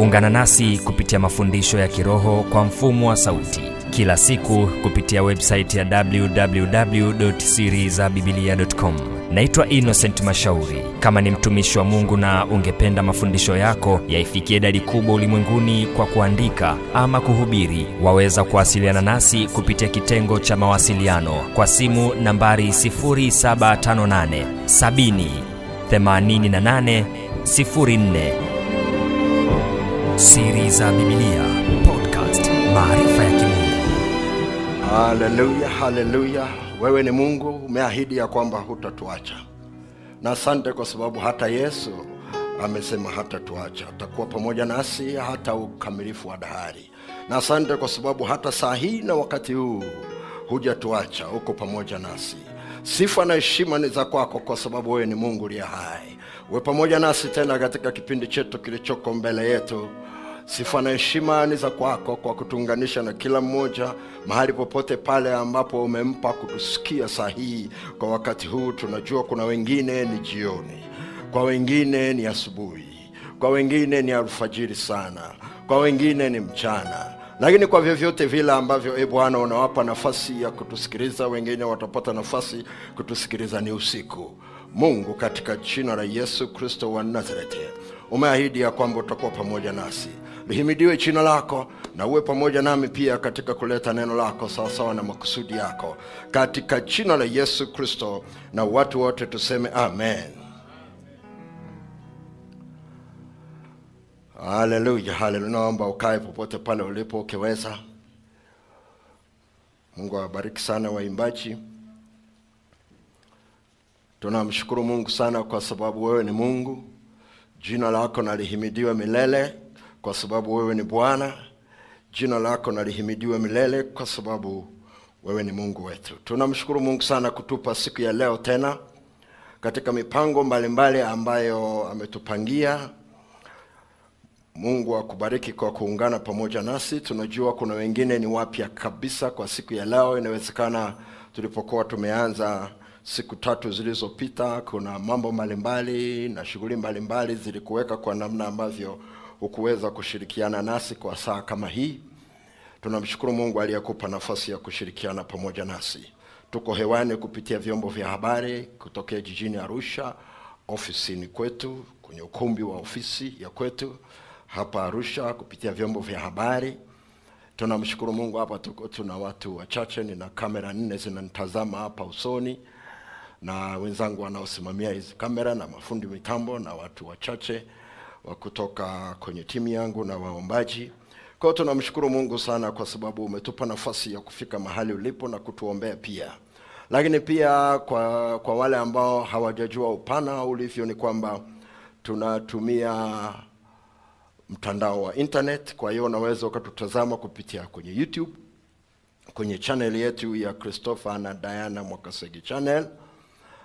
ungana nasi kupitia mafundisho ya kiroho kwa mfumo wa sauti. Kila siku kupitia websaiti ya www www.sirizabibilia.com naitwa innocent mashauri. Kama ni mtumishi wa mungu na ungependa mafundisho yako yaifikie idadi kubwa ulimwenguni kwa kuandika ama kuhubiri waweza kuwasiliana nasi kupitia kitengo cha mawasiliano kwa simu nambari 758 70 88 04 siri za bibilia podcast maarifa ya kimungu. Haleluya wewe ni mungu umeahidi ya kwamba hutatuacha. Na asante kwa sababu hata yesu amesema hatatuacha. Atakuwa pamoja nasi hata ukamilifu wa dahari. Na asante kwa sababu hata saa hii na wakati huu hujatuacha. Uko pamoja nasi. Sifa na heshima ni za kwako kwa sababu wewe ni mungu uliye hai. Uwe pamoja nasi tena katika kipindi chetu kilichoko mbele yetu sifa na heshima ni za kwako kwa kutuunganisha na kila mmoja mahali popote pale ambapo umempa kutusikia sahihi. Kwa wakati huu tunajua kuna wengine ni jioni kwa wengine ni asubuhi kwa wengine ni alfajiri sana kwa wengine ni mchana. Lakini kwa vyovyote vile ambavyo e bwana unawapa nafasi ya kutusikiliza wengine watapata nafasi kutusikiliza ni usiku. Mungu katika jina la yesu kristo wa nazareti umeahidi ya kwamba utakuwa pamoja nasi lihimidiwe jina lako na uwe pamoja nami pia katika kuleta neno lako sawasawa na makusudi yako. Katika jina la yesu kristo na watu wote tuseme amen. Haleluya haleluya naomba ukae popote pale ulipo ukiweza. Mungu awabariki sana waimbaji. Tunamshukuru mungu sana kwa sababu wewe ni mungu. Jina lako nalihimidiwe milele kwa sababu wewe ni bwana jina lako nalihimidiwe milele kwa sababu wewe ni mungu wetu. Tunamshukuru mungu sana kutupa siku ya leo tena katika mipango mbalimbali mbali ambayo ametupangia. Mungu akubariki kwa kuungana pamoja nasi. Tunajua kuna wengine ni wapya kabisa kwa siku ya leo. Inawezekana tulipokuwa tumeanza siku tatu zilizopita kuna mambo mbalimbali na shughuli mbalimbali zilikuweka kwa namna ambavyo hukuweza kushirikiana nasi kwa saa kama hii. Tunamshukuru mungu aliyekupa nafasi ya kushirikiana pamoja nasi. Tuko hewani kupitia vyombo vya habari kutokea jijini arusha ofisini kwetu kwenye ukumbi wa ofisi ya kwetu hapa arusha kupitia vyombo vya habari. Tunamshukuru mungu hapa tuko tuna watu wachache nina kamera nne zinanitazama hapa usoni na wenzangu wanaosimamia hizi kamera na mafundi mitambo na watu wachache wa kutoka kwenye timu yangu na waombaji. Kwa hiyo tunamshukuru mungu sana kwa sababu umetupa nafasi ya kufika mahali ulipo na kutuombea pia. Lakini pia kwa kwa wale ambao hawajajua upana ulivyo ni kwamba tunatumia mtandao wa internet. Kwa hiyo unaweza ukatutazama kupitia kwenye youtube kwenye channel yetu ya christopher na diana mwakasegi channel.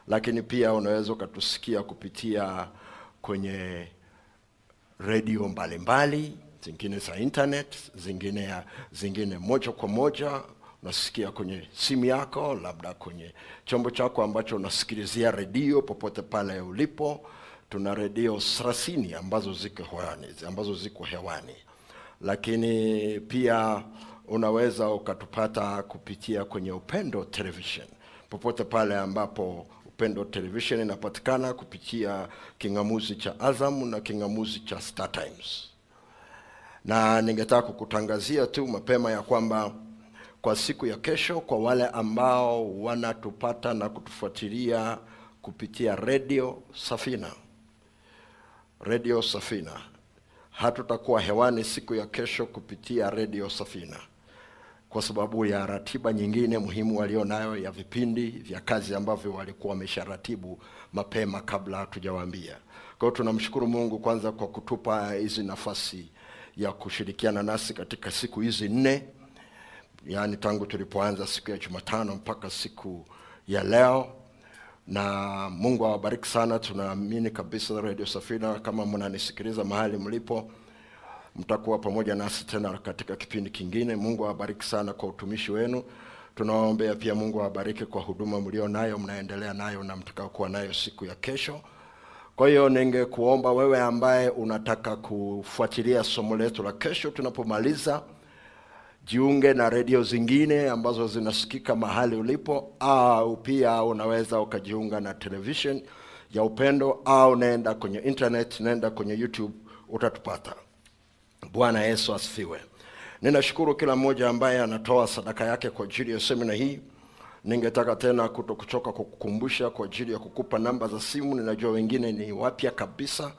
Lakini pia unaweza ukatusikia kupitia kwenye redio mbalimbali zingine za internet zingine ya, zingine moja kwa moja. Unasikia kwenye simu yako labda kwenye chombo chako ambacho unasikilizia redio popote pale ulipo. Tuna redio thelathini ambazo ziko hewani ambazo ziko hewani. Lakini pia unaweza ukatupata kupitia kwenye upendo television popote pale ambapo upendo television inapatikana kupitia kingamuzi cha azam na kingamuzi cha star times. Na ningetaka kukutangazia tu mapema ya kwamba kwa siku ya kesho kwa wale ambao wanatupata na kutufuatilia kupitia redio safina. Redio safina. Hatutakuwa hewani siku ya kesho kupitia redio safina kwa sababu ya ratiba nyingine muhimu walio nayo ya vipindi vya kazi ambavyo walikuwa wamesharatibu mapema kabla hatujawaambia. Kwa hiyo tunamshukuru mungu kwanza kwa kutupa hizi nafasi ya kushirikiana nasi katika siku hizi nne yaani tangu tulipoanza siku ya jumatano mpaka siku ya leo. Na mungu awabariki sana tunaamini kabisa radio safina kama mnanisikiliza mahali mlipo mtakuwa pamoja nasi tena katika kipindi kingine. Mungu awabariki sana kwa utumishi wenu. Tunawaombea pia mungu awabariki kwa huduma mlio nayo mnaendelea nayo na mtakaokuwa nayo siku ya kesho. Kwa hiyo ningekuomba wewe ambaye unataka kufuatilia somo letu la kesho tunapomaliza, jiunge na redio zingine ambazo zinasikika mahali ulipo, au pia unaweza ukajiunga na television ya Upendo, au naenda kwenye internet, naenda kwenye YouTube utatupata. Bwana Yesu asifiwe. Ninashukuru kila mmoja ambaye anatoa sadaka yake kwa ajili ya semina hii. Ningetaka tena kuto kuchoka kukukumbusha kwa ajili ya kukupa namba za simu. Ninajua wengine ni wapya kabisa,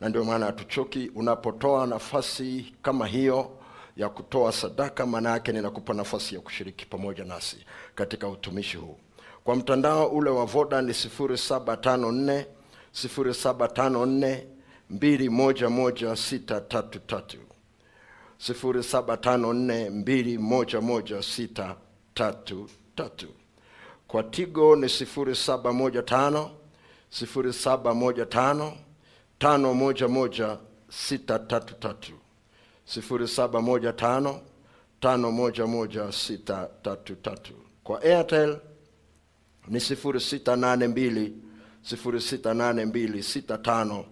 na ndio maana hatuchoki. Unapotoa nafasi kama hiyo ya kutoa sadaka, maana yake ninakupa nafasi ya kushiriki pamoja nasi katika utumishi huu. Kwa mtandao ule wa Voda ni 0754 0754 211633 0754211633. Kwa Tigo ni 0715 0715 511 633 0715 511 633. Kwa Airtel ni 0682 0682 65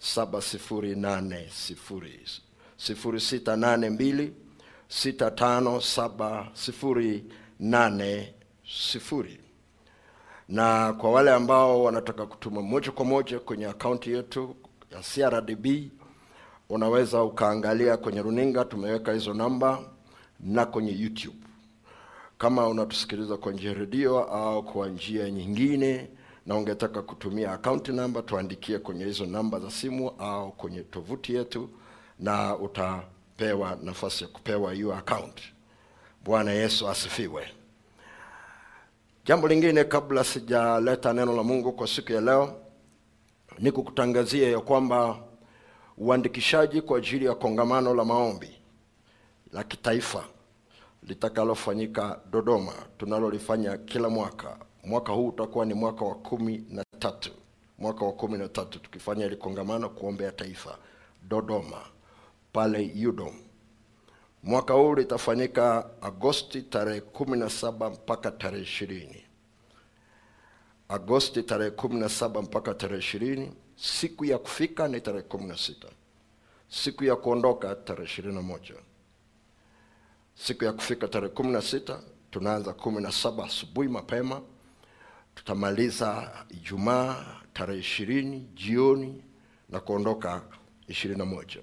7080 0682 657080 na kwa wale ambao wanataka kutuma moja kwa moja kwenye akaunti yetu ya CRDB unaweza ukaangalia kwenye runinga, tumeweka hizo namba na kwenye YouTube. Kama unatusikiliza kwa njia redio au kwa njia nyingine na ungetaka kutumia akaunti namba, tuandikie kwenye hizo namba za simu au kwenye tovuti yetu, na utapewa nafasi ya kupewa hiyo account. Bwana Yesu asifiwe. Jambo lingine kabla sijaleta neno la Mungu kwa siku ya leo, ni kukutangazia ya kwamba uandikishaji kwa ajili ya kongamano la maombi la kitaifa litakalofanyika Dodoma, tunalolifanya kila mwaka. Mwaka huu utakuwa ni mwaka wa kumi na tatu, mwaka wa kumi na tatu tukifanya ile kongamano kuombea taifa Dodoma pale UDOM. Mwaka huu litafanyika Agosti tarehe kumi na saba mpaka tarehe ishirini. Agosti tarehe kumi na saba mpaka tarehe ishirini Siku ya kufika ni tarehe kumi na sita. Siku ya kuondoka tarehe ishirini na moja. Siku ya kufika tarehe kumi na sita tunaanza kumi na saba asubuhi mapema, tutamaliza Ijumaa tarehe ishirini jioni na kuondoka ishirini na moja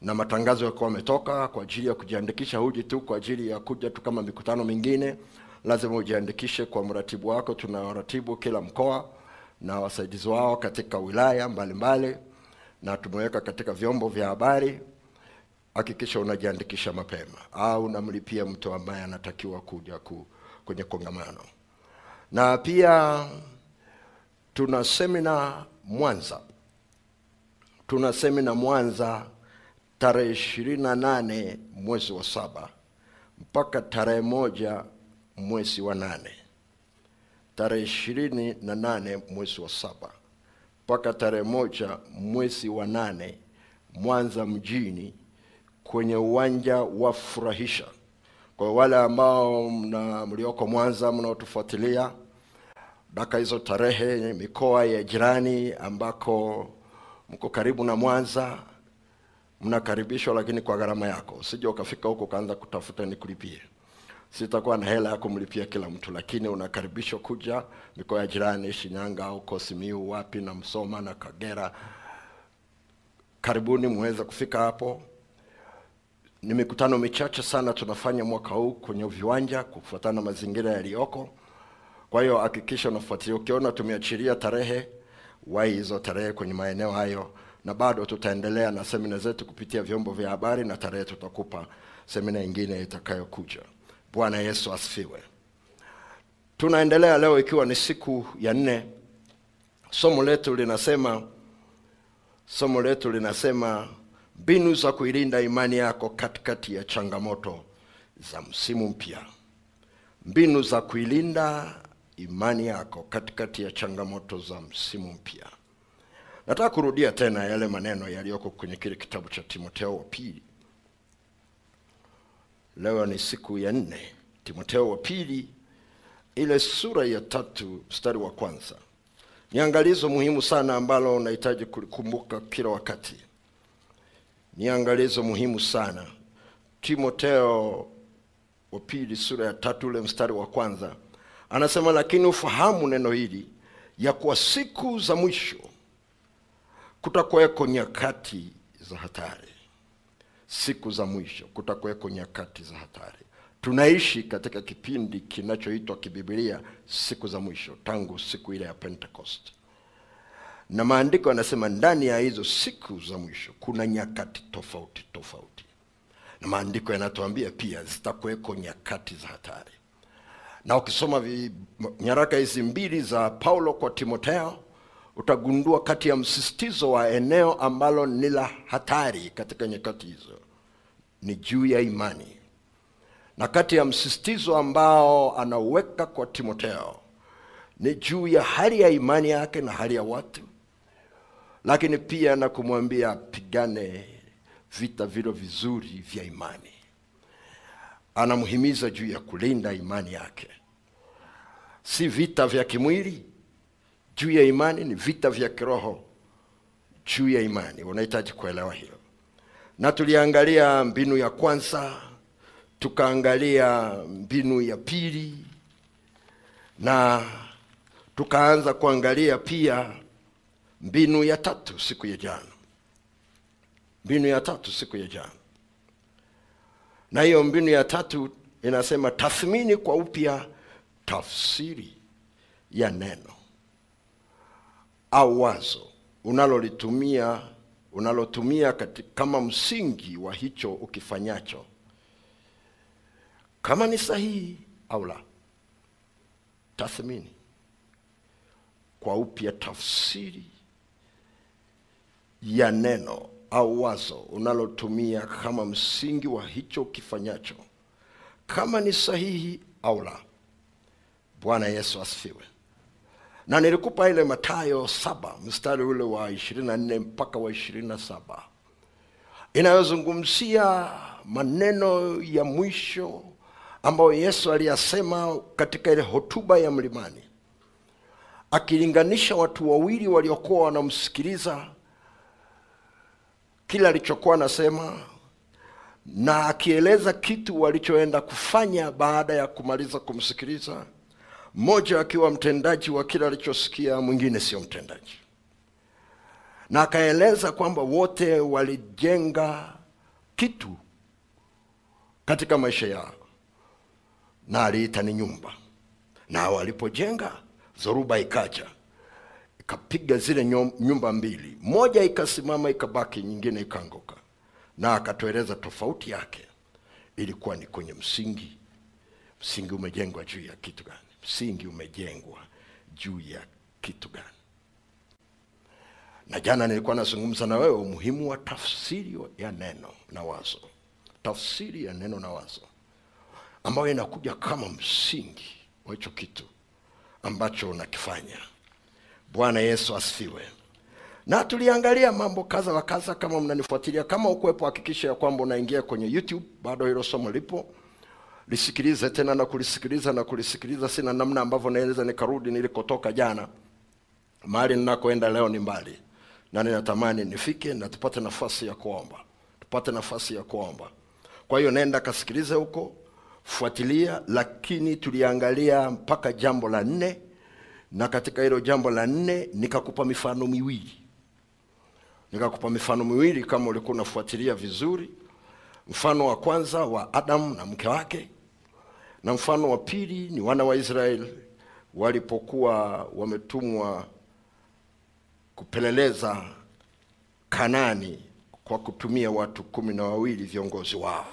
na matangazo yakuwa ametoka kwa ajili ya kujiandikisha. Huji tu kwa ajili ya kuja tu kama mikutano mingine, lazima ujiandikishe kwa mratibu wako. Tuna waratibu kila mkoa na wasaidizi wao katika wilaya mbalimbali mbali, na tumeweka katika vyombo vya habari. Hakikisha unajiandikisha mapema au unamlipia mtu ambaye anatakiwa kuja ku, kwenye kongamano. Na pia tuna semina Mwanza, tuna semina Mwanza tarehe ishirini na nane mwezi wa saba mpaka tarehe moja mwezi wa nane tarehe ishirini na nane mwezi wa saba mpaka tarehe moja mwezi wa nane Mwanza mjini kwenye uwanja wa Furahisha. Kwa wale ambao mna mlioko Mwanza mnaotufuatilia daka hizo tarehe, mikoa ya jirani ambako mko karibu na Mwanza mnakaribishwa, lakini kwa gharama yako. Usije ukafika huko ukaanza kutafuta nikulipie, sitakuwa na hela ya kumlipia kila mtu, lakini unakaribishwa kuja mikoa ya jirani, Shinyanga huko Simiu, wapi na Msoma na Kagera. Karibuni muweze kufika hapo. Ni mikutano michache sana tunafanya mwaka huu kwenye viwanja kufuatana na mazingira yaliyoko. Kwa hiyo hakikisha unafuatilia. Ukiona tumeachilia tarehe, wai hizo tarehe kwenye maeneo hayo, na bado tutaendelea na semina zetu kupitia vyombo vya habari, na tarehe tutakupa semina ingine itakayokuja. Bwana Yesu asifiwe. Tunaendelea leo ikiwa ni siku ya nne. Somo letu linasema somo letu linasema mbinu za kuilinda imani yako katikati ya changamoto za msimu mpya. Mbinu za kuilinda imani yako katikati ya changamoto za msimu mpya. Nataka kurudia tena yale maneno yaliyoko kwenye kile kitabu cha Timotheo wa pili. Leo ni siku ya nne. Timotheo wa pili, ile sura ya tatu mstari wa kwanza. ni angalizo muhimu sana ambalo unahitaji kulikumbuka kila wakati ni angalizo muhimu sana timoteo wa pili sura ya tatu ule mstari wa kwanza anasema lakini ufahamu neno hili ya kuwa siku za mwisho kutakuweko nyakati za hatari. Siku za mwisho kutakuweko nyakati za hatari. Tunaishi katika kipindi kinachoitwa kibibilia siku za mwisho tangu siku ile ya pentecost. Na maandiko yanasema ndani ya hizo siku za mwisho kuna nyakati tofauti tofauti. Na maandiko yanatuambia pia zitakuweko nyakati za hatari. Na ukisoma nyaraka hizi mbili za paulo kwa timoteo utagundua kati ya msisitizo wa eneo ambalo ni la hatari katika nyakati hizo ni juu ya imani. Na kati ya msisitizo ambao anauweka kwa timoteo ni juu ya hali ya imani yake na hali ya watu. Lakini pia na kumwambia apigane vita vilo vizuri vya imani. Anamhimiza juu ya kulinda imani yake. Si vita vya kimwili juu ya imani ni vita vya kiroho juu ya imani. Unahitaji kuelewa hilo na tuliangalia mbinu ya kwanza tukaangalia mbinu ya pili na tukaanza kuangalia pia mbinu ya tatu siku ya jana. Mbinu ya tatu siku ya jana. Na hiyo mbinu ya tatu inasema tathmini kwa upya tafsiri ya neno au wazo unalolitumia unalotumia kati, kama msingi wa hicho ukifanyacho. Kama ni sahihi au la tathmini kwa upya tafsiri ya neno au wazo unalotumia kama msingi wa hicho ukifanyacho, kama ni sahihi au la bwana yesu asifiwe na nilikupa ile matayo saba mstari ule wa ishirini na nne mpaka wa ishirini na saba. Inayozungumzia maneno ya mwisho ambayo yesu aliyasema katika ile hotuba ya mlimani. Akilinganisha watu wawili waliokuwa wanamsikiliza kila alichokuwa anasema na akieleza kitu walichoenda kufanya baada ya kumaliza kumsikiliza mmoja akiwa mtendaji wa kile alichosikia mwingine sio mtendaji. Na akaeleza kwamba wote walijenga kitu katika maisha yao na aliita ni nyumba. Na walipojenga zoruba ikaja ikapiga zile nyumba mbili. Moja ikasimama ikabaki nyingine ikaanguka na akatueleza tofauti yake. Ilikuwa ni kwenye msingi. Msingi umejengwa juu ya kitu gani msingi umejengwa juu ya kitu gani? Na jana nilikuwa nazungumza na wewe umuhimu wa tafsiri ya neno na wazo. Tafsiri ya neno na wazo ambayo inakuja kama msingi wa hicho kitu ambacho unakifanya. Bwana yesu asifiwe. Na tuliangalia mambo kadha wa kadha kama mnanifuatilia kama ukuwepo hakikisha ya kwamba unaingia kwenye youtube. Bado hilo somo lipo lisikilize tena na kulisikiliza na kulisikiliza. Sina namna ambavyo naweza nikarudi nilikotoka jana. Mahali ninakoenda leo ni mbali. Na ninatamani nifike na tupate nafasi ya kuomba. Tupate nafasi ya kuomba. Kwa hiyo nenda kasikilize huko fuatilia lakini tuliangalia mpaka jambo la nne. Na katika hilo jambo la nne nikakupa mifano miwili. Nikakupa mifano miwili kama ulikuwa unafuatilia vizuri. Mfano wa kwanza wa adamu na mke wake na mfano wa pili ni wana wa israeli walipokuwa wametumwa kupeleleza kanani kwa kutumia watu kumi na wawili viongozi wao.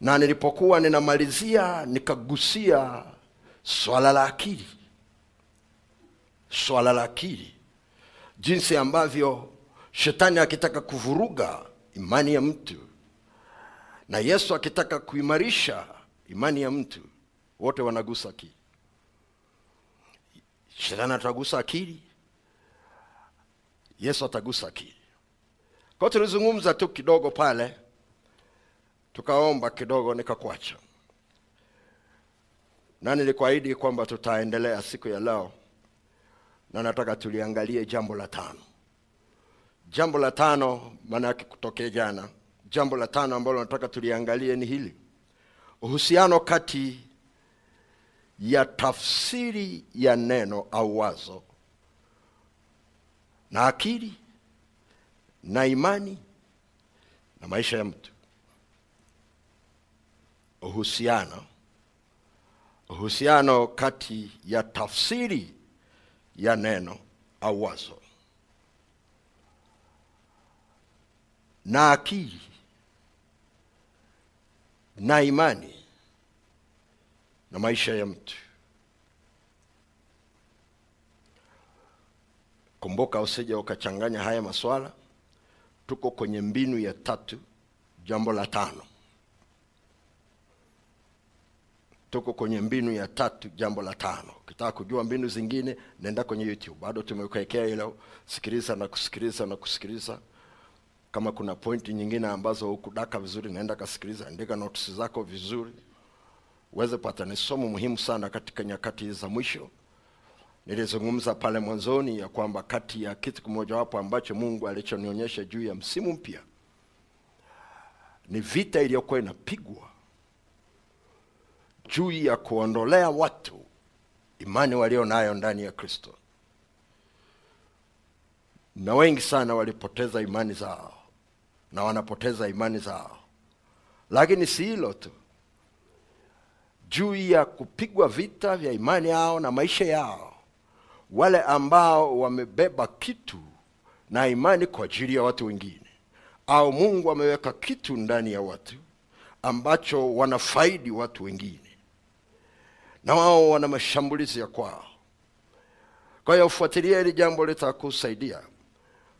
Na nilipokuwa ninamalizia nikagusia swala la akili swala la akili jinsi ambavyo shetani akitaka kuvuruga imani ya mtu na yesu akitaka kuimarisha imani ya mtu wote wanagusa akili. Shetani atagusa akili yesu atagusa akili. Kwao tulizungumza tu kidogo pale tukaomba kidogo nikakwacha na nilikuahidi kwamba tutaendelea siku ya leo na nataka tuliangalie jambo la tano. Jambo la tano maana yake kutokea jana. Jambo la tano ambalo nataka tuliangalie ni hili uhusiano kati ya tafsiri ya neno au wazo na akili na imani na maisha ya mtu. Uhusiano uhusiano kati ya tafsiri ya neno au wazo na akili na imani na maisha ya mtu. Kumbuka usije ukachanganya haya maswala tuko kwenye mbinu ya tatu jambo la tano. Tuko kwenye mbinu ya tatu jambo la tano. Ukitaka kujua mbinu zingine naenda kwenye youtube. Bado tumekuekea ilo sikiliza na kusikiliza na kusikiliza kama kuna pointi nyingine ambazo hukudaka vizuri naenda kasikiliza andika notes zako vizuri. Uweze pata ni somo muhimu sana katika nyakati za mwisho. Nilizungumza pale mwanzoni ya kwamba kati ya kitu kimojawapo ambacho mungu alichonionyesha juu ya msimu mpya ni vita iliyokuwa inapigwa juu ya kuondolea watu imani walio nayo ndani ya kristo. Na wengi sana walipoteza imani zao na wanapoteza imani zao. Lakini si hilo tu. Juu ya kupigwa vita vya imani yao na maisha yao wale ambao wamebeba kitu na imani kwa ajili ya watu wengine au mungu ameweka kitu ndani ya watu ambacho wanafaidi watu wengine na wao wana mashambulizi ya kwao. Kwa hiyo ufuatilia hili jambo litakusaidia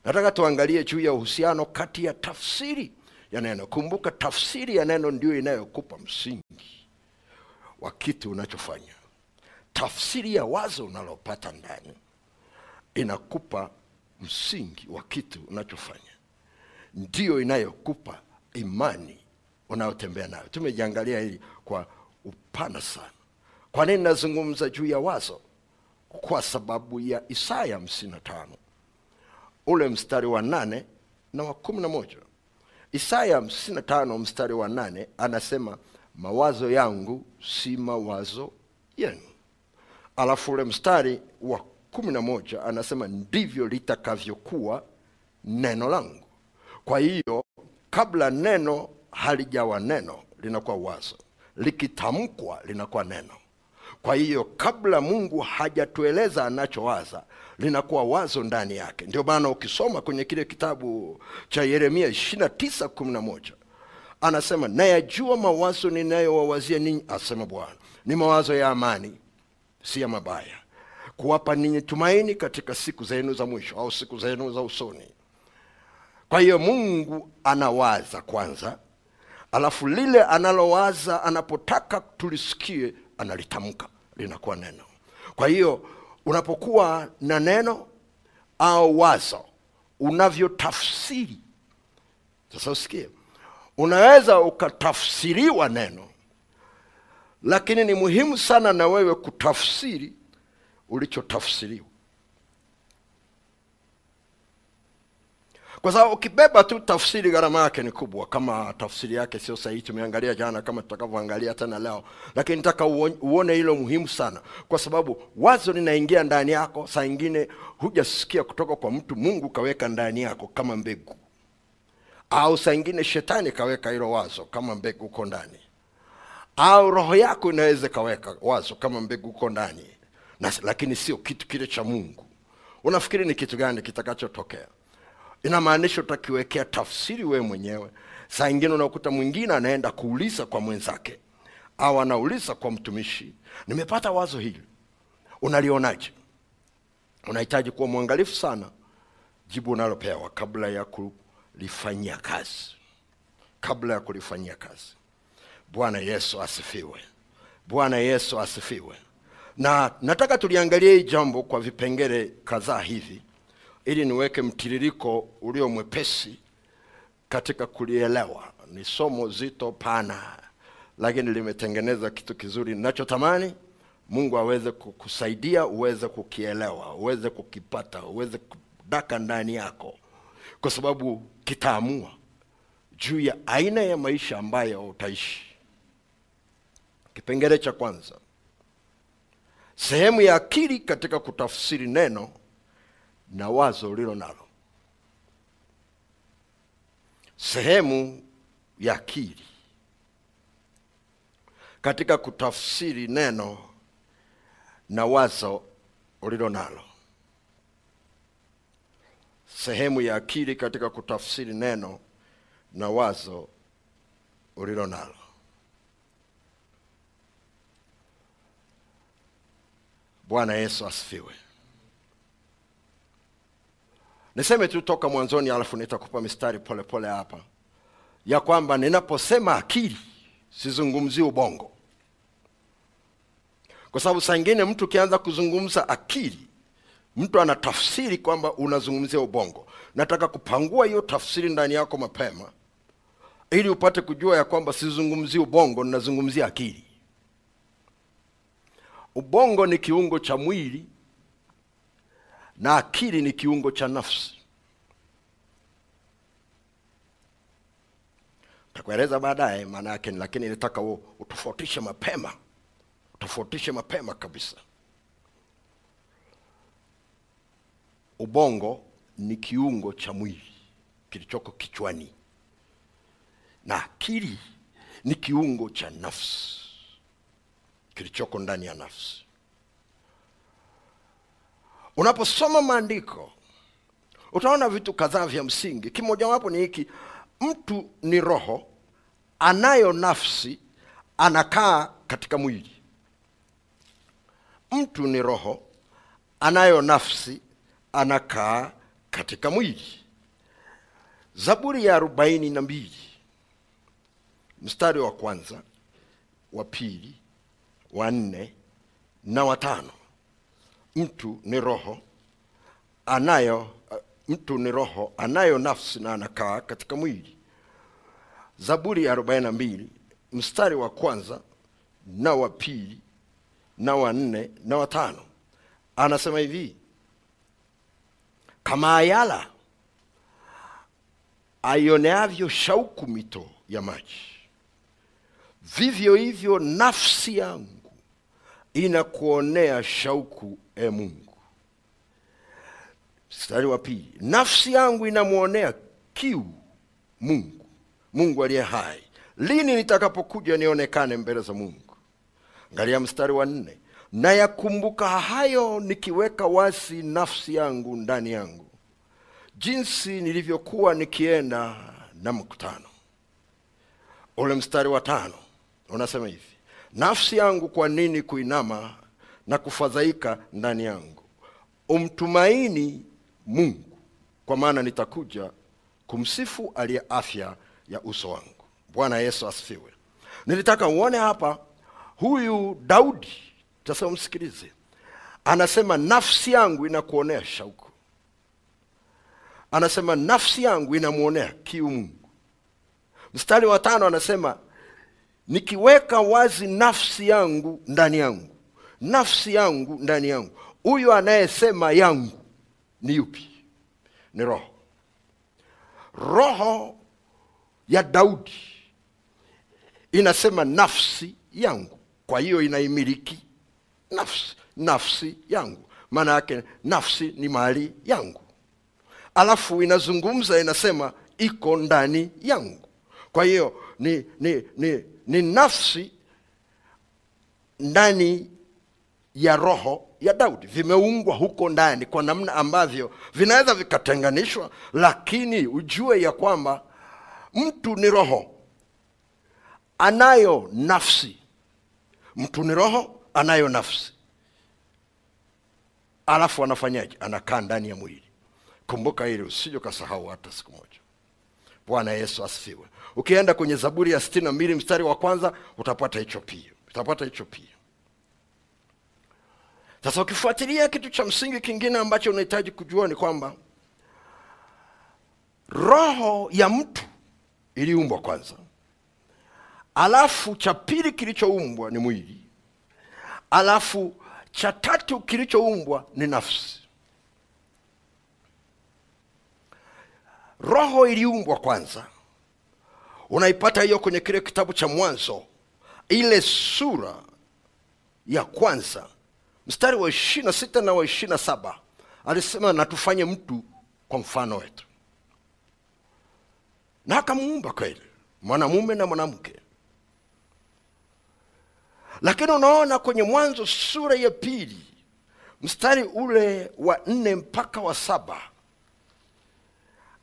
nataka tuangalie juu ya uhusiano kati ya tafsiri ya neno. Kumbuka tafsiri ya neno ndio inayokupa msingi wa kitu unachofanya. Tafsiri ya wazo unalopata ndani inakupa msingi wa kitu unachofanya. Ndiyo inayokupa imani unayotembea nayo. Tumejiangalia hili kwa upana sana. Kwa nini nazungumza juu ya wazo? Kwa sababu ya isaya hamsini na ule mstari wa nane na wa kumi na moja. Isaya hamsini na tano mstari wa nane anasema mawazo yangu si mawazo yenu. Alafu ule mstari wa kumi na moja anasema ndivyo litakavyokuwa neno langu. Kwa hiyo kabla neno halijawa neno linakuwa wazo. Likitamkwa linakuwa neno. Kwa hiyo kabla mungu hajatueleza anachowaza linakuwa wazo ndani yake. Ndio maana ukisoma kwenye kile kitabu cha yeremia 29 anasema nayajua mawazo ninayowawazia ninyi asema bwana. Ni mawazo ya amani si ya mabaya. Kuwapa ninyi tumaini katika siku zenu za mwisho au siku zenu za usoni. Kwa hiyo mungu anawaza kwanza alafu lile analowaza anapotaka tulisikie analitamka linakuwa neno. Kwa hiyo unapokuwa na neno au wazo unavyotafsiri. Sasa usikie. Unaweza ukatafsiriwa neno lakini ni muhimu sana na wewe kutafsiri ulichotafsiriwa kwa sababu ukibeba tu tafsiri gharama yake ni kubwa kama tafsiri yake sio sahihi. Tumeangalia jana kama tutakavyoangalia tena leo lakini nataka uone hilo muhimu sana kwa sababu wazo linaingia ndani yako. Saa ingine hujasikia kutoka kwa mtu mungu kaweka ndani yako kama mbegu au saa ingine shetani kaweka hilo wazo kama mbegu huko ndani au roho yako inaweza kaweka wazo kama mbegu huko ndani lakini sio kitu kile cha mungu. Unafikiri ni kitu gani kitakachotokea inamaanisha utakiwekea tafsiri wewe mwenyewe. Saa ingine unakuta mwingine anaenda kuuliza kwa mwenzake. Au anauliza kwa mtumishi. Nimepata wazo hili. Unalionaje? Unahitaji kuwa mwangalifu sana. Jibu unalopewa kabla ya kulifanyia kazi. Kabla ya kulifanyia kazi. Bwana yesu asifiwe. Bwana yesu asifiwe. Na nataka tuliangalia hii jambo kwa vipengele kadhaa hivi ili niweke mtiririko ulio mwepesi katika kulielewa. Ni somo zito pana lakini limetengeneza kitu kizuri ninachotamani. Mungu aweze kukusaidia uweze kukielewa uweze kukipata uweze kudaka ndani yako. Kwa sababu kitaamua juu ya aina ya maisha ambayo utaishi. Kipengele cha kwanza. Sehemu ya akili katika kutafsiri neno na wazo ulilo nalo. Sehemu ya akili. Katika kutafsiri neno na wazo ulilo nalo. Sehemu ya akili katika kutafsiri neno na wazo ulilo nalo. Bwana yesu asifiwe niseme tu toka mwanzoni alafu nitakupa mistari polepole hapa. Ya kwamba ninaposema akili sizungumzii ubongo. Kwa sababu saa ingine mtu ukianza kuzungumza akili mtu anatafsiri kwamba unazungumzia ubongo. Nataka kupangua hiyo tafsiri ndani yako mapema ili upate kujua ya kwamba sizungumzii ubongo ninazungumzia akili. Ubongo ni kiungo cha mwili na akili ni kiungo cha nafsi. Takueleza baadaye maana yake lakini nitaka utofautishe mapema. Utofautishe mapema kabisa. Ubongo ni kiungo cha mwili kilichoko kichwani. Na akili ni kiungo cha nafsi kilichoko ndani ya nafsi unaposoma maandiko utaona vitu kadhaa vya msingi. Kimojawapo ni hiki mtu ni roho anayo nafsi anakaa katika mwili. Mtu ni roho anayo nafsi anakaa katika mwili. Zaburi ya arobaini na mbili mstari wa kwanza wa pili wa nne na watano mtu ni roho anayo mtu ni roho anayo nafsi na anakaa katika mwili. Zaburi ya arobaini na mbili mstari wa kwanza na wa pili na wa nne na wa tano. Anasema hivi kama ayala aioneavyo shauku mito ya maji vivyo hivyo nafsi yangu inakuonea shauku e mungu. Mstari wa pili. Nafsi yangu inamwonea kiu mungu mungu aliye hai. Lini nitakapokuja nionekane mbele za mungu? Angalia mstari wa nne. Nayakumbuka hayo nikiweka wasi nafsi yangu ndani yangu. Jinsi nilivyokuwa nikienda na mkutano. Ule mstari wa tano unasema hivi. Nafsi yangu kwa nini kuinama na kufadhaika ndani yangu. Umtumaini mungu kwa maana nitakuja kumsifu aliye afya ya uso wangu. Bwana yesu asifiwe. Nilitaka uone hapa huyu daudi tasema msikilize, anasema nafsi yangu inakuonea shauku. Anasema nafsi yangu inamwonea kiu mungu. Mstari wa tano anasema nikiweka wazi nafsi yangu ndani yangu nafsi yangu ndani yangu. Huyu anayesema yangu ni yupi? Ni roho. Roho ya daudi inasema nafsi yangu. Kwa hiyo inaimiliki nafsi nafsi yangu. Maana yake nafsi ni mali yangu. Alafu inazungumza inasema iko ndani yangu. Kwa hiyo ni, ni, ni, ni nafsi ndani ya roho ya daudi vimeungwa huko ndani kwa namna ambavyo vinaweza vikatenganishwa lakini ujue ya kwamba mtu ni roho anayo nafsi. Mtu ni roho anayo nafsi. Alafu anafanyaje? Anakaa ndani ya mwili. Kumbuka hili usije ukasahau hata siku moja. Bwana yesu asifiwe. Ukienda kwenye zaburi ya sitini na mbili mstari wa kwanza utapata hicho pia. Utapata hicho pia sasa ukifuatilia kitu cha msingi kingine ambacho unahitaji kujua ni kwamba roho ya mtu iliumbwa kwanza. Alafu cha pili kilichoumbwa ni mwili. Alafu cha tatu kilichoumbwa ni nafsi. Roho iliumbwa kwanza. Unaipata hiyo kwenye kile kitabu cha mwanzo. Ile sura ya kwanza mstari wa ishiri na sita na wa ishiri na saba alisema natufanye mtu kwa mfano wetu. Na akamuumba kweli mwanamume na mwanamke. Lakini unaona kwenye mwanzo sura ya pili mstari ule wa nne mpaka wa saba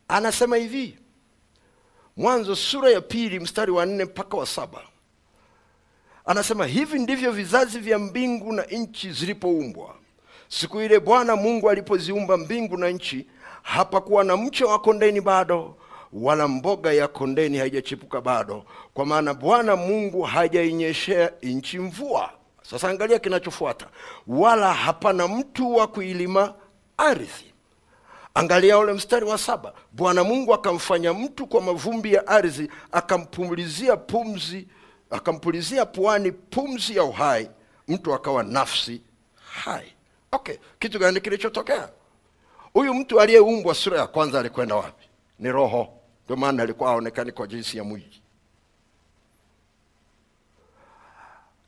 anasema hivi. Mwanzo sura ya pili mstari wa nne mpaka wa saba anasema hivi ndivyo vizazi vya mbingu na nchi zilipoumbwa. Siku ile bwana mungu alipoziumba mbingu na nchi hapakuwa na mche wa kondeni bado wala mboga ya kondeni haijachipuka bado. Kwa maana bwana mungu hajainyeshea nchi mvua. Sasa angalia kinachofuata. Wala hapana mtu wa kuilima ardhi. Angalia ule mstari wa saba. Bwana mungu akamfanya mtu kwa mavumbi ya ardhi akampulizia pumzi akampulizia puani pumzi ya uhai mtu akawa nafsi hai. Okay kitu gani kilichotokea? Huyu mtu aliyeumbwa sura ya kwanza alikwenda wapi? Ni roho. Ndio maana alikuwa aonekani kwa jinsi ya mwili.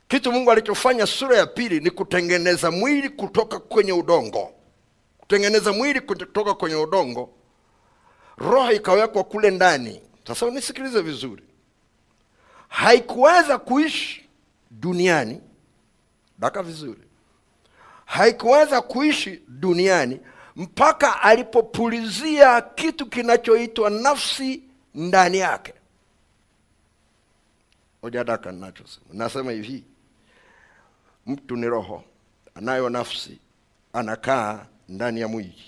Kitu mungu alichofanya sura ya pili ni kutengeneza mwili kutoka kwenye udongo. Kutengeneza mwili kutoka kwenye udongo roho ikawekwa kule ndani. Sasa unisikilize vizuri haikuweza kuishi duniani daka vizuri. Haikuweza kuishi duniani mpaka alipopulizia kitu kinachoitwa nafsi ndani yake. Hojadaka ninachosema. Nasema hivi mtu ni roho anayo nafsi anakaa ndani ya mwili.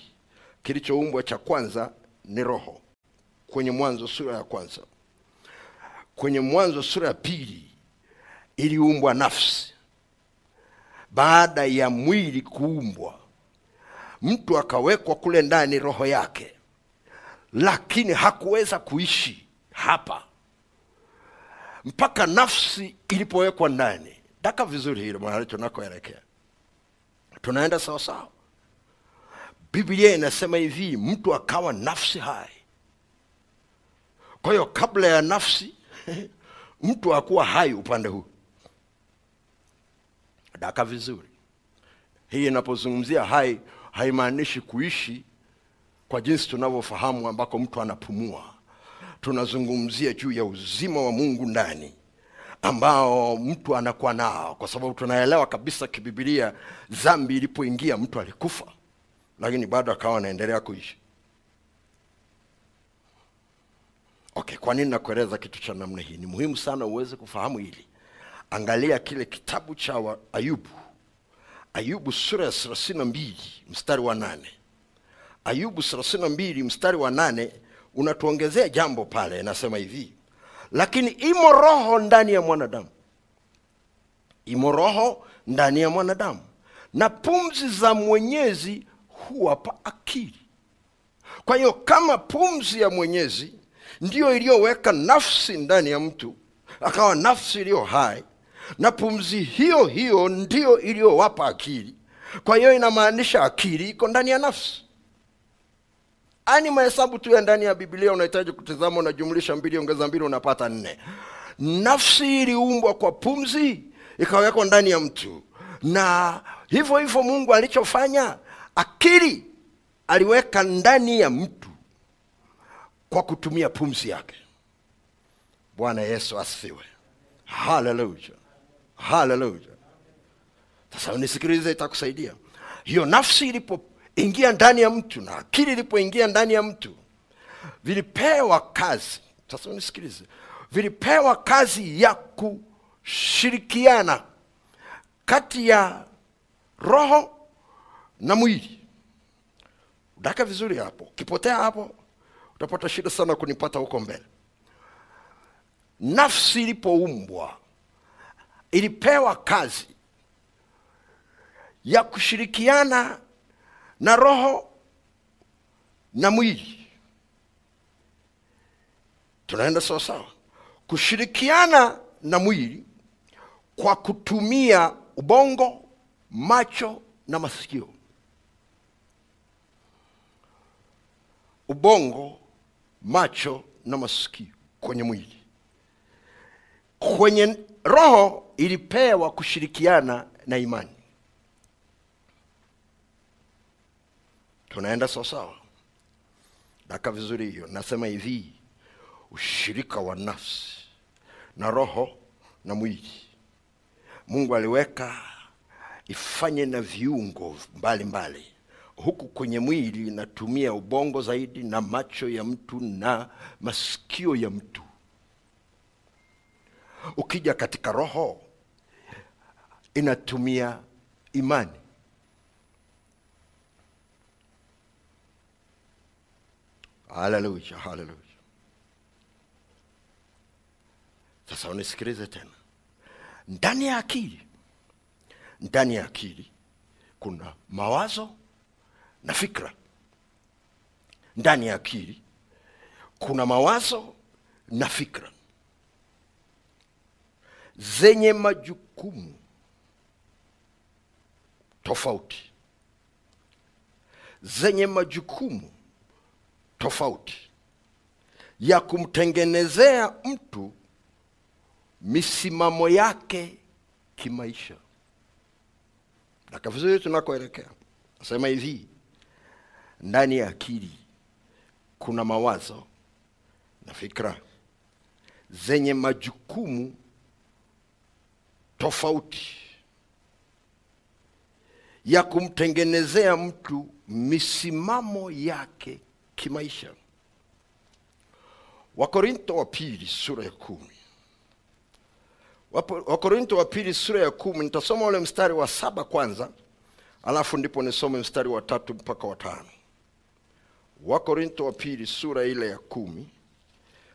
Kilichoumbwa cha kwanza ni roho kwenye mwanzo sura ya kwanza kwenye mwanzo sura ya pili iliumbwa nafsi. Baada ya mwili kuumbwa mtu akawekwa kule ndani roho yake lakini hakuweza kuishi hapa. Mpaka nafsi ilipowekwa ndani. Daka vizuri hilo mahali tunakoelekea. Tunaenda sawasawa biblia inasema hivi mtu akawa nafsi hai. Kwa hiyo kabla ya nafsi mtu akuwa hai upande huu. Daka vizuri. Hii inapozungumzia hai haimaanishi kuishi kwa jinsi tunavyofahamu ambako mtu anapumua. Tunazungumzia juu ya uzima wa mungu ndani ambao mtu anakuwa nao kwa sababu tunaelewa kabisa kibibilia dhambi ilipoingia mtu alikufa lakini bado akawa anaendelea kuishi okay kwa nini nakueleza kitu cha namna hii? Ni muhimu sana uweze kufahamu hili. Angalia kile kitabu cha ayubu. Ayubu sura ya thelathini na mbili mstari wa nane. Ayubu thelathini na mbili mstari wa nane unatuongezea jambo pale nasema hivi. Lakini imo roho ndani ya mwanadamu. Imo roho ndani ya mwanadamu. Na pumzi za mwenyezi huwapa akili. Kwa hiyo kama pumzi ya mwenyezi ndiyo iliyoweka nafsi ndani ya mtu akawa nafsi iliyo hai na pumzi hiyo hiyo ndiyo iliyowapa akili. Kwa hiyo inamaanisha akili iko ndani ya nafsi. Ani mahesabu tu ya ndani ya biblia unahitaji kutizama unajumlisha mbili ongeza mbili unapata nne. Nafsi iliumbwa kwa pumzi ikawekwa ndani ya mtu. Na hivyo hivyo mungu alichofanya akili aliweka ndani ya mtu kwa kutumia pumzi yake. Bwana yesu asifiwe. Haleluya haleluya sasa unisikilize itakusaidia. Hiyo nafsi ilipoingia ndani ya mtu na akili ilipoingia ndani ya mtu vilipewa kazi. Sasa unisikilize. Vilipewa kazi ya kushirikiana kati ya roho na mwili. Daka vizuri hapo. Ukipotea hapo utapata shida sana kunipata huko mbele. Nafsi ilipoumbwa ilipewa kazi ya kushirikiana na roho na mwili. Tunaenda sawasawa kushirikiana na mwili kwa kutumia ubongo macho na masikio. Ubongo macho na masikio kwenye mwili. Kwenye roho ilipewa kushirikiana na imani. Tunaenda sawasawa daka vizuri hiyo. Nasema hivi ushirika wa nafsi na roho na mwili. Mungu aliweka ifanye na viungo mbalimbali mbali. Huku kwenye mwili inatumia ubongo zaidi na macho ya mtu na masikio ya mtu. Ukija katika roho inatumia imani. Haleluya haleluya. Sasa unisikilize tena. Ndani ya akili ndani ya akili kuna mawazo na fikra. Ndani ya akili kuna mawazo na fikra. Zenye majukumu tofauti. Zenye majukumu tofauti. Ya kumtengenezea mtu misimamo yake kimaisha. Naka vizuri tunakoelekea. Nasema hivi ndani ya akili kuna mawazo na fikra zenye majukumu tofauti ya kumtengenezea mtu misimamo yake kimaisha. Wakorinto wa pili sura ya kumi. Wakorinto wa pili sura ya kumi nitasoma ule mstari wa saba kwanza alafu ndipo nisome mstari wa tatu mpaka wa tano wakorinto wa pili sura ile ya kumi.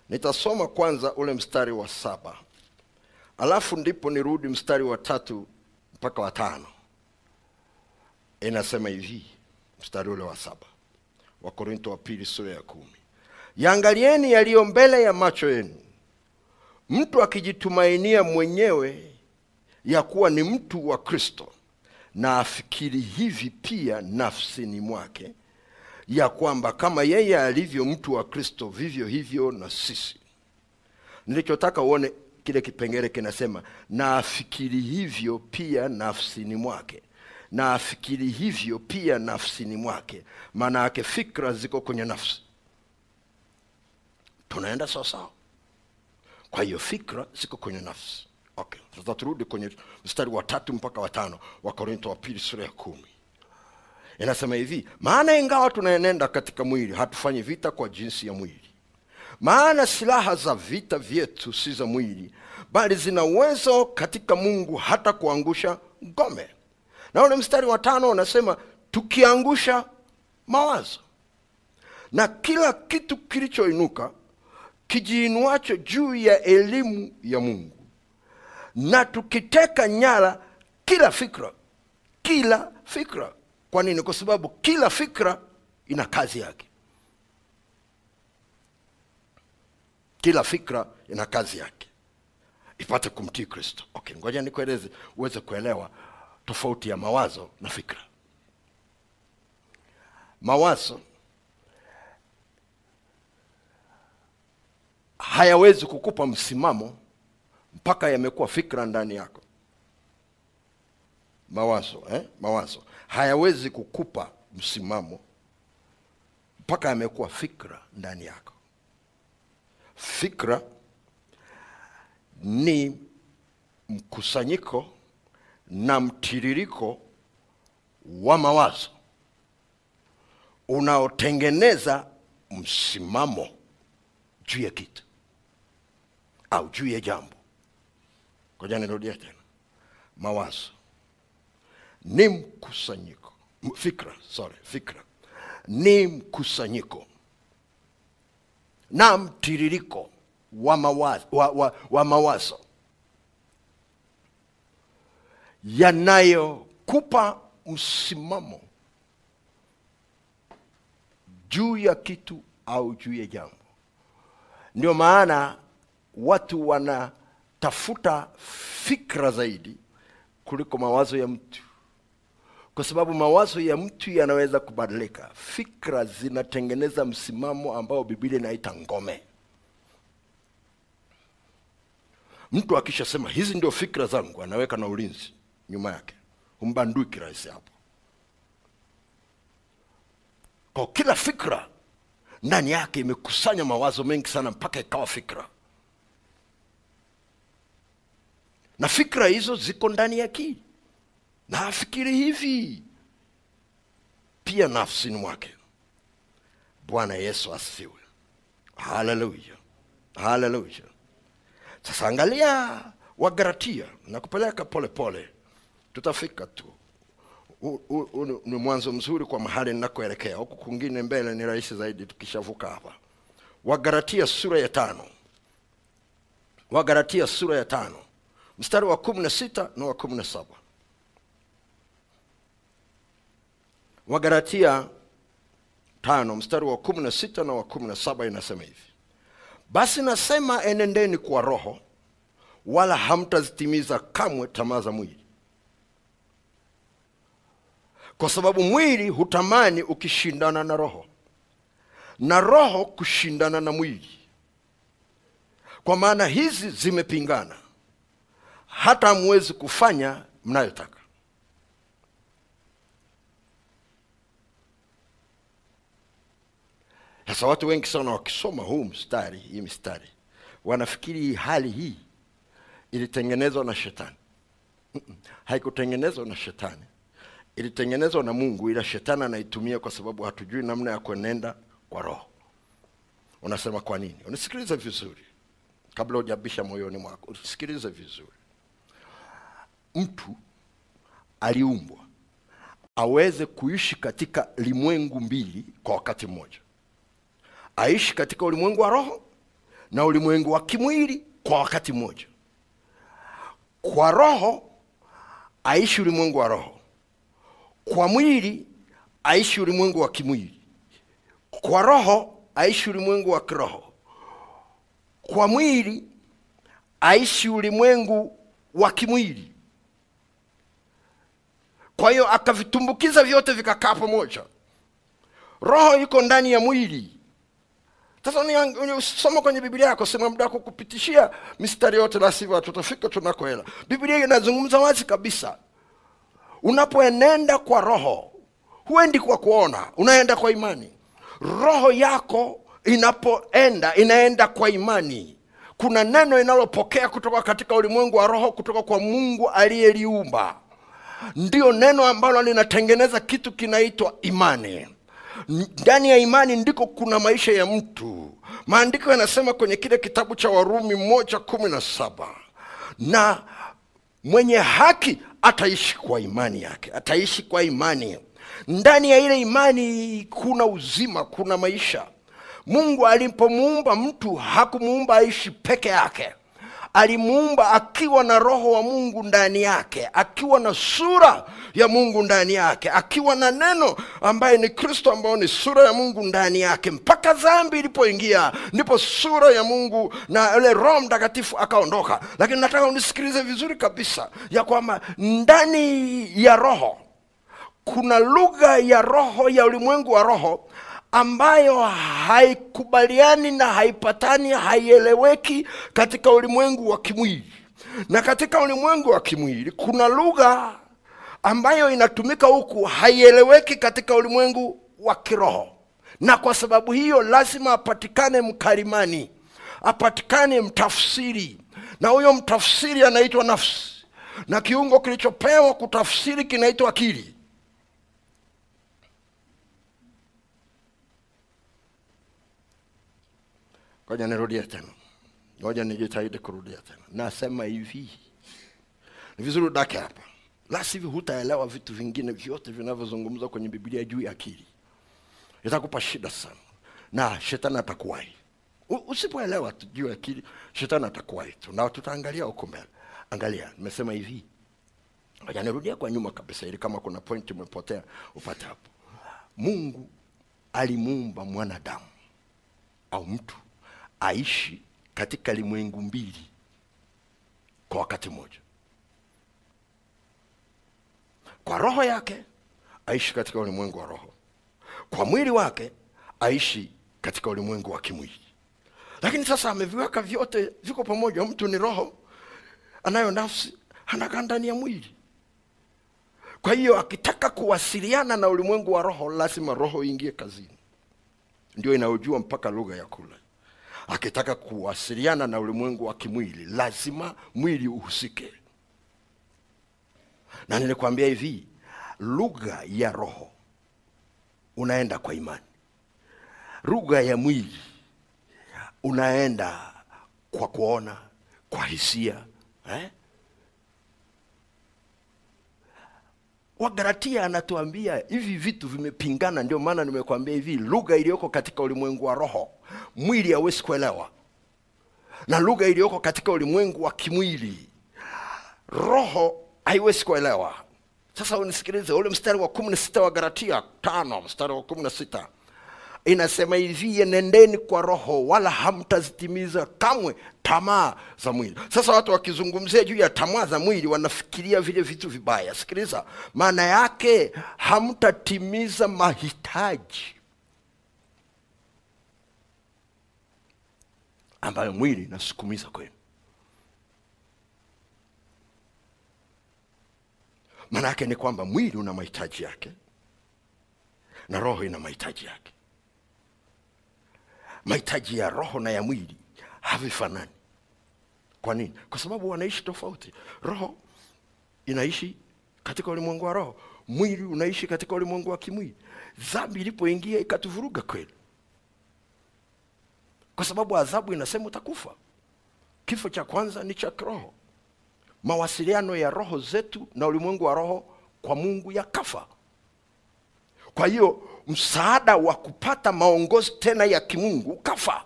Nitasoma kwanza ule mstari wa saba. Alafu ndipo nirudi mstari wa tatu mpaka wa tano. Inasema hivi mstari ule wa saba wakorinto wa pili sura ya kumi. Yaangalieni yaliyo mbele ya macho yenu. Mtu akijitumainia mwenyewe ya kuwa ni mtu wa kristo na afikiri hivi pia nafsini mwake ya kwamba kama yeye alivyo mtu wa kristo vivyo hivyo na sisi. Nilichotaka uone kile kipengele kinasema na afikiri hivyo pia nafsini mwake. Na afikiri hivyo pia nafsini mwake. Maana yake fikra ziko kwenye nafsi. Tunaenda sawasawa kwa hiyo fikra ziko kwenye nafsi. Okay sasa turudi kwenye mstari wa tatu mpaka watano wa korinto wa pili sura ya kumi inasema hivi maana ingawa tunaenenda katika mwili hatufanyi vita kwa jinsi ya mwili. Maana silaha za vita vyetu si za mwili bali zina uwezo katika mungu hata kuangusha ngome. Na ule mstari wa tano unasema tukiangusha mawazo. Na kila kitu kilichoinuka kijiinuacho juu ya elimu ya mungu. Na tukiteka nyara kila fikra kila fikra kwa nini? Kwa sababu kila fikra ina kazi yake. Kila fikra ina kazi yake. Ipate kumtii kristo. Okay ngoja nikueleze uweze kuelewa tofauti ya mawazo na fikra. Mawazo hayawezi kukupa msimamo mpaka yamekuwa fikra ndani yako. Mawazo eh? mawazo hayawezi kukupa msimamo mpaka yamekuwa fikra ndani yako. Fikra ni mkusanyiko na mtiririko wa mawazo unaotengeneza msimamo juu ya kitu au juu ya jambo. Ngoja nirudie tena. Mawazo ni mkusanyiko. Fikra sorry fikra. Ni mkusanyiko. Na mtiririko wa wa, wa, wa mawazo. Yanayokupa msimamo juu ya kitu au juu ya jambo. Ndio maana watu wanatafuta fikra zaidi kuliko mawazo ya mtu kwa sababu mawazo ya mtu yanaweza kubadilika. Fikra zinatengeneza msimamo ambao biblia inaita ngome. Mtu akishasema hizi ndio fikra zangu anaweka na ulinzi nyuma yake. Humbandui kirahisi hapo. Kwa kila fikra ndani yake imekusanya mawazo mengi sana mpaka ikawa fikra. Na fikra hizo ziko ndani ya akili na afikiri hivi. Pia nafsini mwake. Bwana yesu asifiwe. Haleluya haleluya sasa angalia wagaratia na kupeleka polepole tutafika tu. U- u- u- ni mwanzo mzuri kwa mahali ninakoelekea. Huku kwingine mbele ni rahisi zaidi tukishavuka hapa. Wagaratia sura ya tano. Wagaratia sura ya tano. Mstari wa kumi na sita na wa kumi na saba wagaratia tano mstari wa kumi na wa kumi na saba inasema hivi. Basi nasema enendeni kwa roho wala hamtazitimiza kamwe tamaa za mwili. Kwa sababu mwili hutamani ukishindana na roho na roho kushindana na mwili. Kwa maana hizi zimepingana hata hamwezi kufanya mnayotaka sasa watu wengi sana wakisoma huu mstari hii mstari wanafikiri hali hii ilitengenezwa na shetani. Haikutengenezwa na shetani. Ilitengenezwa na mungu ila shetani anaitumia kwa sababu hatujui namna ya kuenenda kwa roho. Unasema kwa nini? Unisikilize vizuri kabla hujabisha moyoni mwako usikilize vizuri. Mtu aliumbwa aweze kuishi katika limwengu mbili kwa wakati mmoja aishi katika ulimwengu wa roho na ulimwengu wa kimwili kwa wakati mmoja. Kwa roho aishi ulimwengu wa roho. Kwa mwili aishi ulimwengu wa kimwili. Kwa roho aishi ulimwengu wa kiroho. Kwa mwili aishi ulimwengu wa kimwili. Kwa hiyo akavitumbukiza vyote vikakaa pamoja. Roho iko ndani ya mwili sasa usoma kwenye biblia yako sema muda wako kupitishia mistari yote la sivyo tutafika tunakoela biblia inazungumza wazi kabisa. Unapoenenda kwa roho huendi kwa kuona unaenda kwa imani. Roho yako inapoenda inaenda kwa imani. Kuna neno inalopokea kutoka katika ulimwengu wa roho kutoka kwa mungu aliyeliumba. Ndio neno ambalo linatengeneza kitu kinaitwa imani ndani ya imani ndiko kuna maisha ya mtu. Maandiko yanasema kwenye kile kitabu cha warumi moja kumi na saba na mwenye haki ataishi kwa imani yake ataishi kwa imani. Ndani ya ile imani kuna uzima kuna maisha. Mungu alipomuumba mtu hakumuumba aishi peke yake alimuumba akiwa na roho wa mungu ndani yake akiwa na sura ya mungu ndani yake akiwa na neno ambaye ni kristo ambayo ni sura ya mungu ndani yake. Mpaka dhambi ilipoingia ndipo sura ya mungu na yule roho mtakatifu akaondoka. Lakini nataka unisikilize vizuri kabisa ya kwamba ndani ya roho kuna lugha ya roho ya ulimwengu wa roho ambayo haikubaliani na haipatani haieleweki katika ulimwengu wa kimwili. Na katika ulimwengu wa kimwili kuna lugha ambayo inatumika huku haieleweki katika ulimwengu wa kiroho. Na kwa sababu hiyo lazima apatikane mkalimani apatikane mtafsiri. Na huyo mtafsiri anaitwa nafsi. Na kiungo kilichopewa kutafsiri kinaitwa akili ngoja nirudie tena. Ngoja nijitahidi kurudia tena. Nasema hivi. Ni vizuri udake hapa. La sivyo hutaelewa vitu vingine vyote vinavyozungumzwa kwenye biblia juu ya akili. Itakupa shida sana. Na shetani atakuwahi. Usipoelewa juu ya akili shetani atakuwahi tu. Na tutaangalia huko mbele. Angalia nimesema hivi. Ngoja nirudia kwa nyuma kabisa ili kama kuna point umepotea upate hapo. Mungu alimuumba mwanadamu au mtu aishi katika limwengu mbili kwa wakati mmoja. Kwa roho yake aishi katika ulimwengu wa roho. Kwa mwili wake aishi katika ulimwengu wa kimwili. Lakini sasa ameviweka vyote viko pamoja. Mtu ni roho anayo nafsi anakaa ndani ya mwili. Kwa hiyo akitaka kuwasiliana na ulimwengu wa roho lazima roho iingie kazini. Ndio inayojua mpaka lugha ya kula akitaka kuwasiliana na ulimwengu wa kimwili lazima mwili uhusike na nilikwambia hivi lugha ya roho unaenda kwa imani lugha ya mwili unaenda kwa kuona kwa hisia eh? wagalatia anatuambia hivi vitu vimepingana ndio maana nimekwambia hivi lugha iliyoko katika ulimwengu wa roho mwili hawezi kuelewa. Na lugha iliyoko katika ulimwengu wa kimwili roho haiwezi kuelewa. Sasa unisikilize ule mstari wa kumi na sita wa galatia tano mstari wa kumi na sita inasema hivi nendeni kwa roho wala hamtazitimiza kamwe tamaa za mwili. Sasa watu wakizungumzia juu ya tamaa za mwili wanafikiria vile vitu vibaya. Sikiliza maana yake hamtatimiza mahitaji ambayo mwili nasukumiza kwenu. Maana yake ni kwamba mwili una mahitaji yake na roho ina mahitaji yake. Mahitaji ya roho na ya mwili havifanani. Kwa nini? Kwa sababu wanaishi tofauti. Roho inaishi katika ulimwengu wa roho mwili unaishi katika ulimwengu wa kimwili. Dhambi ilipoingia ikatuvuruga kweli kwa sababu adhabu inasema utakufa. Kifo cha kwanza ni cha kiroho. Mawasiliano ya roho zetu na ulimwengu wa roho kwa mungu yakafa. Kwa hiyo msaada wa kupata maongozi tena ya kimungu ukafa.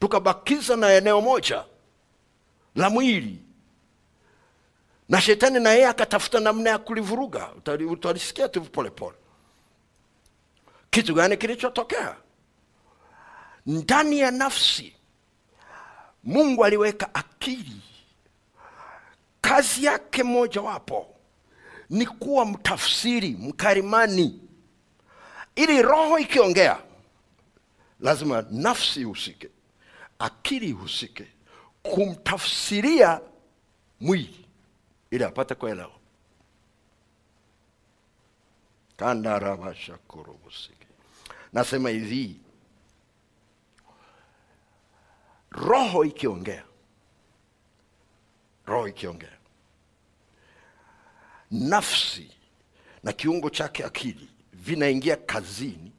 Tukabakiza na eneo moja la mwili. Na shetani na yeye akatafuta namna ya kulivuruga. Utalisikia tu polepole. Kitu gani kilichotokea ndani ya nafsi mungu aliweka akili. Kazi yake mojawapo ni kuwa mtafsiri mkarimani. Ili roho ikiongea lazima nafsi ihusike akili ihusike kumtafsiria mwili ili apate kuelewa. Kandarabashakurubusike nasema hivi roho ikiongea. Roho ikiongea. Nafsi na kiungo chake akili vinaingia kazini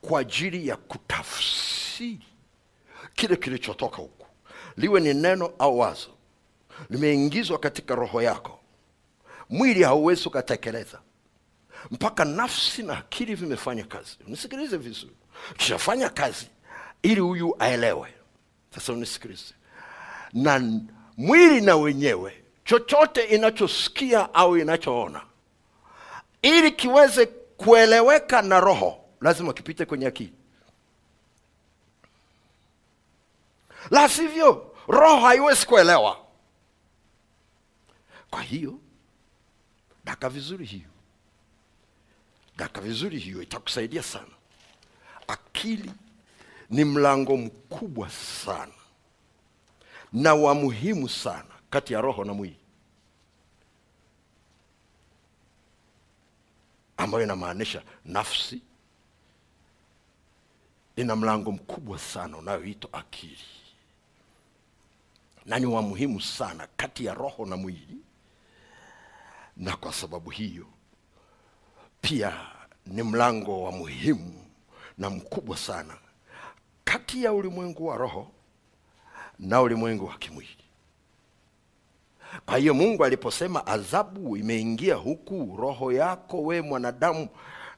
kwa ajili ya kutafsiri kile kilichotoka huku. Liwe ni neno au wazo limeingizwa katika roho yako. Mwili hauwezi ukatekeleza. Mpaka nafsi na akili vimefanya kazi. Unisikilize vizuri. Kishafanya kazi ili huyu aelewe unisikilize na mwili na wenyewe chochote inachosikia au inachoona ili kiweze kueleweka na roho lazima kipite kwenye akili. La sivyo roho haiwezi kuelewa. Kwa hiyo daka vizuri hiyo. Daka vizuri hiyo itakusaidia sana. Akili ni mlango mkubwa sana. Na wa muhimu sana kati ya roho na mwili. Ambayo inamaanisha nafsi. Ina mlango mkubwa sana unayoitwa akili. Na ni wa muhimu sana kati ya roho na mwili. Na kwa sababu hiyo pia ni mlango wa muhimu na mkubwa sana kati ya ulimwengu wa roho na ulimwengu wa kimwili. Kwa hiyo mungu aliposema adhabu imeingia huku roho yako we mwanadamu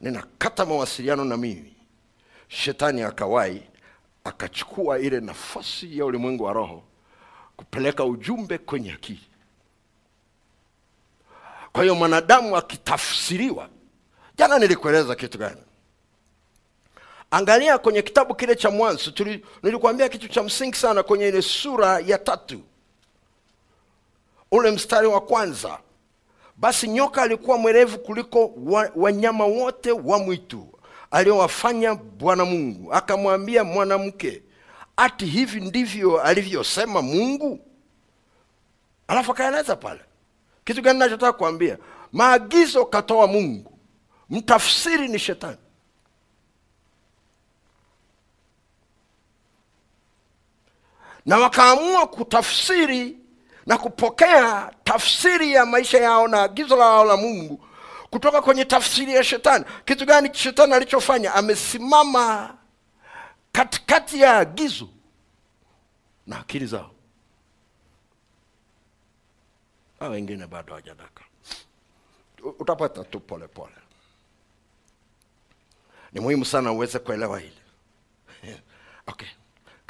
ninakata mawasiliano na mimi. Shetani akawai akachukua ile nafasi ya ulimwengu wa roho kupeleka ujumbe kwenye akili. Kwa hiyo mwanadamu akitafsiriwa jana nilikueleza kitu gani angalia kwenye kitabu kile cha mwanzo. Nilikuambia kitu cha msingi sana kwenye ile sura ya tatu. Ule mstari wa kwanza. Basi nyoka alikuwa mwerevu kuliko wa- wanyama wote wa mwitu aliowafanya bwana mungu. Akamwambia mwanamke ati hivi ndivyo alivyosema mungu? Alafu akaeleza pale. Kitu gani nachotaka kuambia? Maagizo katoa mungu. Mtafsiri ni shetani na wakaamua kutafsiri na kupokea tafsiri ya maisha yao na agizo lao la mungu kutoka kwenye tafsiri ya shetani. Kitu gani shetani alichofanya? Amesimama katikati ya agizo na akili zao. A wengine bado hawajadaka utapata tu pole pole. Ni muhimu sana uweze kuelewa hili. Okay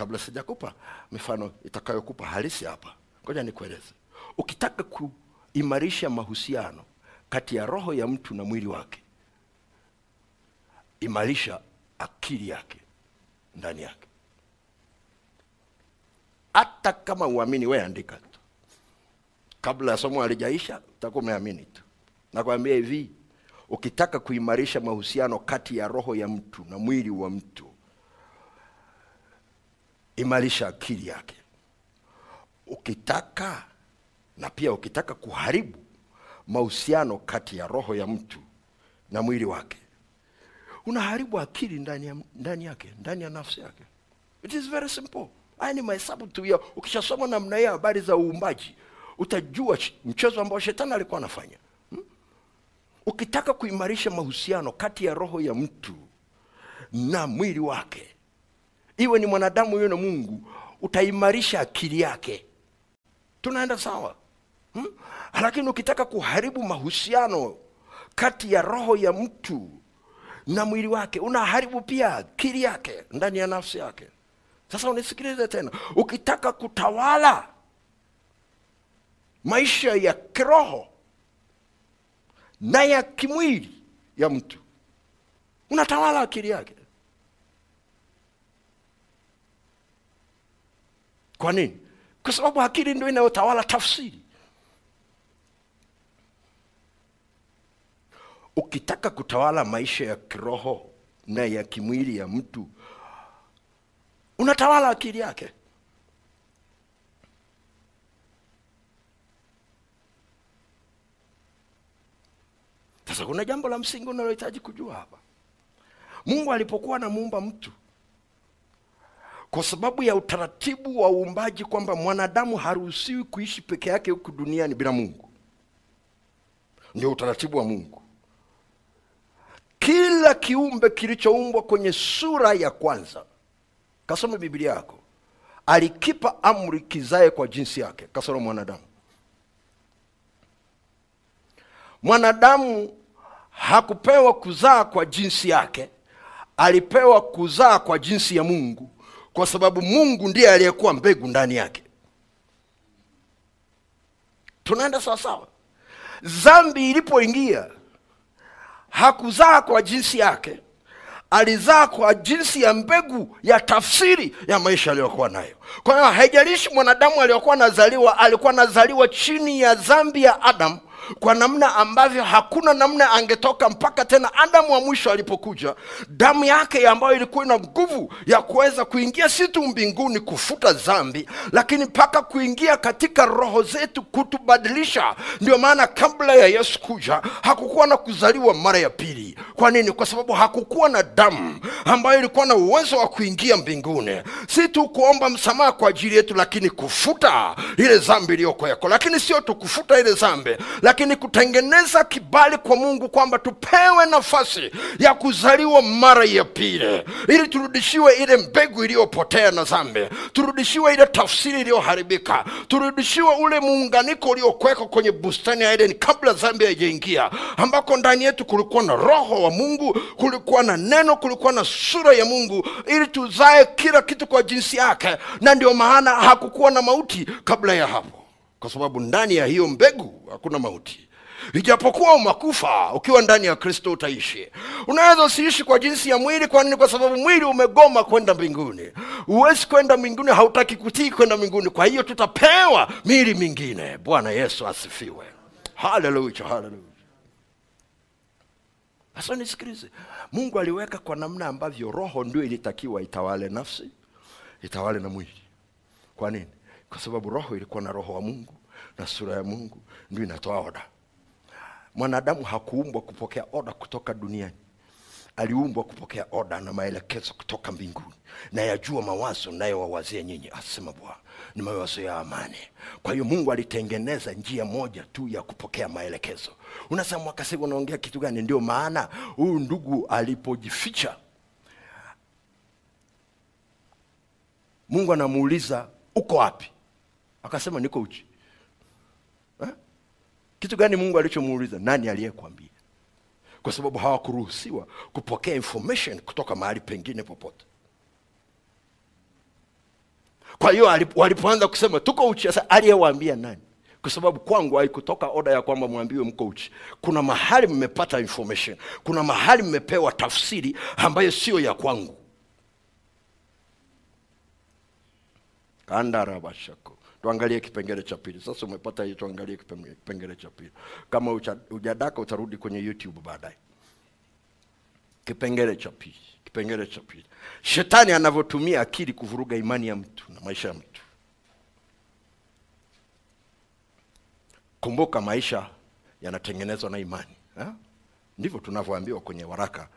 kabla sijakupa mifano itakayokupa halisi hapa. Ngoja nikueleze. Ukitaka kuimarisha mahusiano kati ya roho ya mtu na mwili wake imarisha akili yake ndani yake. Hata kama uamini we andika tu. Kabla ya somo halijaisha utakuwa umeamini tu. Nakwambia hivi ukitaka kuimarisha mahusiano kati ya roho ya mtu na mwili wa mtu imarisha akili yake. Ukitaka na pia ukitaka kuharibu mahusiano kati ya roho ya mtu na mwili wake unaharibu akili ndani, ya, ndani yake ndani ya nafsi yake. It is very simple. Haya ni mahesabu tu ya ukishasoma namna hiyo habari za uumbaji utajua mchezo ambao shetani alikuwa anafanya. Hmm? ukitaka kuimarisha mahusiano kati ya roho ya mtu na mwili wake iwe ni mwanadamu huyo na mungu utaimarisha akili yake. Tunaenda sawa hmm? lakini ukitaka kuharibu mahusiano kati ya roho ya mtu na mwili wake unaharibu pia akili yake ndani ya nafsi yake. Sasa unisikilize tena ukitaka kutawala maisha ya kiroho na ya kimwili ya mtu unatawala akili yake kwa nini? Kwa sababu akili ndio inayotawala tafsiri. Ukitaka kutawala maisha ya kiroho na ya kimwili ya mtu unatawala akili yake. Sasa kuna jambo la msingi unalohitaji kujua hapa. Mungu alipokuwa anamuumba mtu kwa sababu ya utaratibu wa uumbaji kwamba mwanadamu haruhusiwi kuishi peke yake huku duniani bila mungu. Ndio utaratibu wa mungu. Kila kiumbe kilichoumbwa kwenye sura ya kwanza kasome biblia yako alikipa amri kizae kwa jinsi yake kasoro mwanadamu. Mwanadamu hakupewa kuzaa kwa jinsi yake alipewa kuzaa kwa jinsi ya mungu kwa sababu mungu ndiye aliyekuwa mbegu ndani yake. Tunaenda sawasawa zambi ilipoingia hakuzaa kwa jinsi yake alizaa kwa jinsi ya mbegu ya tafsiri ya maisha aliyokuwa nayo. Kwa hiyo haijalishi mwanadamu aliyokuwa anazaliwa alikuwa anazaliwa chini ya dhambi ya adamu kwa namna ambavyo hakuna namna angetoka mpaka tena adamu wa mwisho alipokuja. Damu yake ambayo ilikuwa ina nguvu ya kuweza kuingia si tu mbinguni kufuta dhambi lakini mpaka kuingia katika roho zetu kutubadilisha. Ndio maana kabla ya yesu kuja hakukuwa na kuzaliwa mara ya pili. Kwa nini? Kwa sababu hakukuwa na damu ambayo ilikuwa na uwezo wa kuingia mbinguni. Si tu kuomba msamaha kwa ajili yetu lakini kufuta ile dhambi iliyokweko lakini sio tu kufuta ile dhambi lakini kutengeneza kibali kwa mungu kwamba tupewe nafasi ya kuzaliwa mara ya pili. Ili turudishiwe ile mbegu iliyopotea na dhambi turudishiwe ile tafsiri iliyoharibika. Turudishiwe ule muunganiko uliokwekwa kwenye bustani ya edeni kabla dhambi haijaingia. Ambako ndani yetu kulikuwa na roho wa mungu kulikuwa na neno kulikuwa na sura ya mungu. Ili tuzae kila kitu kwa jinsi yake. Na ndio maana hakukuwa na mauti kabla ya hapo kwa sababu ndani ya hiyo mbegu hakuna mauti. Ijapokuwa umakufa ukiwa ndani ya kristo utaishi. Unaweza usiishi kwa jinsi ya mwili. Kwa nini? Kwa sababu mwili umegoma kwenda mbinguni. Huwezi kwenda mbinguni hautaki kutii kwenda mbinguni. Kwa hiyo tutapewa mili mingine. Bwana yesu asifiwe. Haleluya haleluya sasa nisikilize. Mungu aliweka kwa namna ambavyo roho ndio ilitakiwa itawale nafsi itawale na mwili. Kwa nini kwa sababu roho ilikuwa na roho wa mungu na sura ya mungu ndio inatoa oda mwanadamu hakuumbwa kupokea oda kutoka duniani. Aliumbwa kupokea oda na maelekezo kutoka mbinguni. Na yajua mawazo nayowawazia nyinyi asema bwana. Ni mawazo ya amani. Kwa hiyo mungu alitengeneza njia moja tu ya kupokea maelekezo. Unasema unaongea kitu gani? Ndio maana huyu ndugu alipojificha mungu anamuuliza uko wapi akasema niko uchi. Ha? kitu gani mungu alichomuuliza? Nani aliyekwambia kwa sababu hawakuruhusiwa kupokea information kutoka mahali pengine popote. Kwa hiyo walipoanza kusema tuko uchi sasa aliyewaambia nani? Kwa sababu kwangu haikutoka oda ya kwamba mwambiwe mko uchi. Kuna mahali mmepata information. Kuna mahali mmepewa tafsiri ambayo sio ya kwangu. Kandarabashako tuangalie kipengele cha pili. Sasa umepata hiyo tuangalie kipenge- kipengele cha pili. Kama ujadaka utarudi kwenye youtube baadaye. Kipengele cha pili kipengele cha pili. Shetani anavyotumia akili kuvuruga imani ya mtu na maisha ya mtu. Kumbuka maisha yanatengenezwa na imani ha? ndivyo tunavyoambiwa kwenye waraka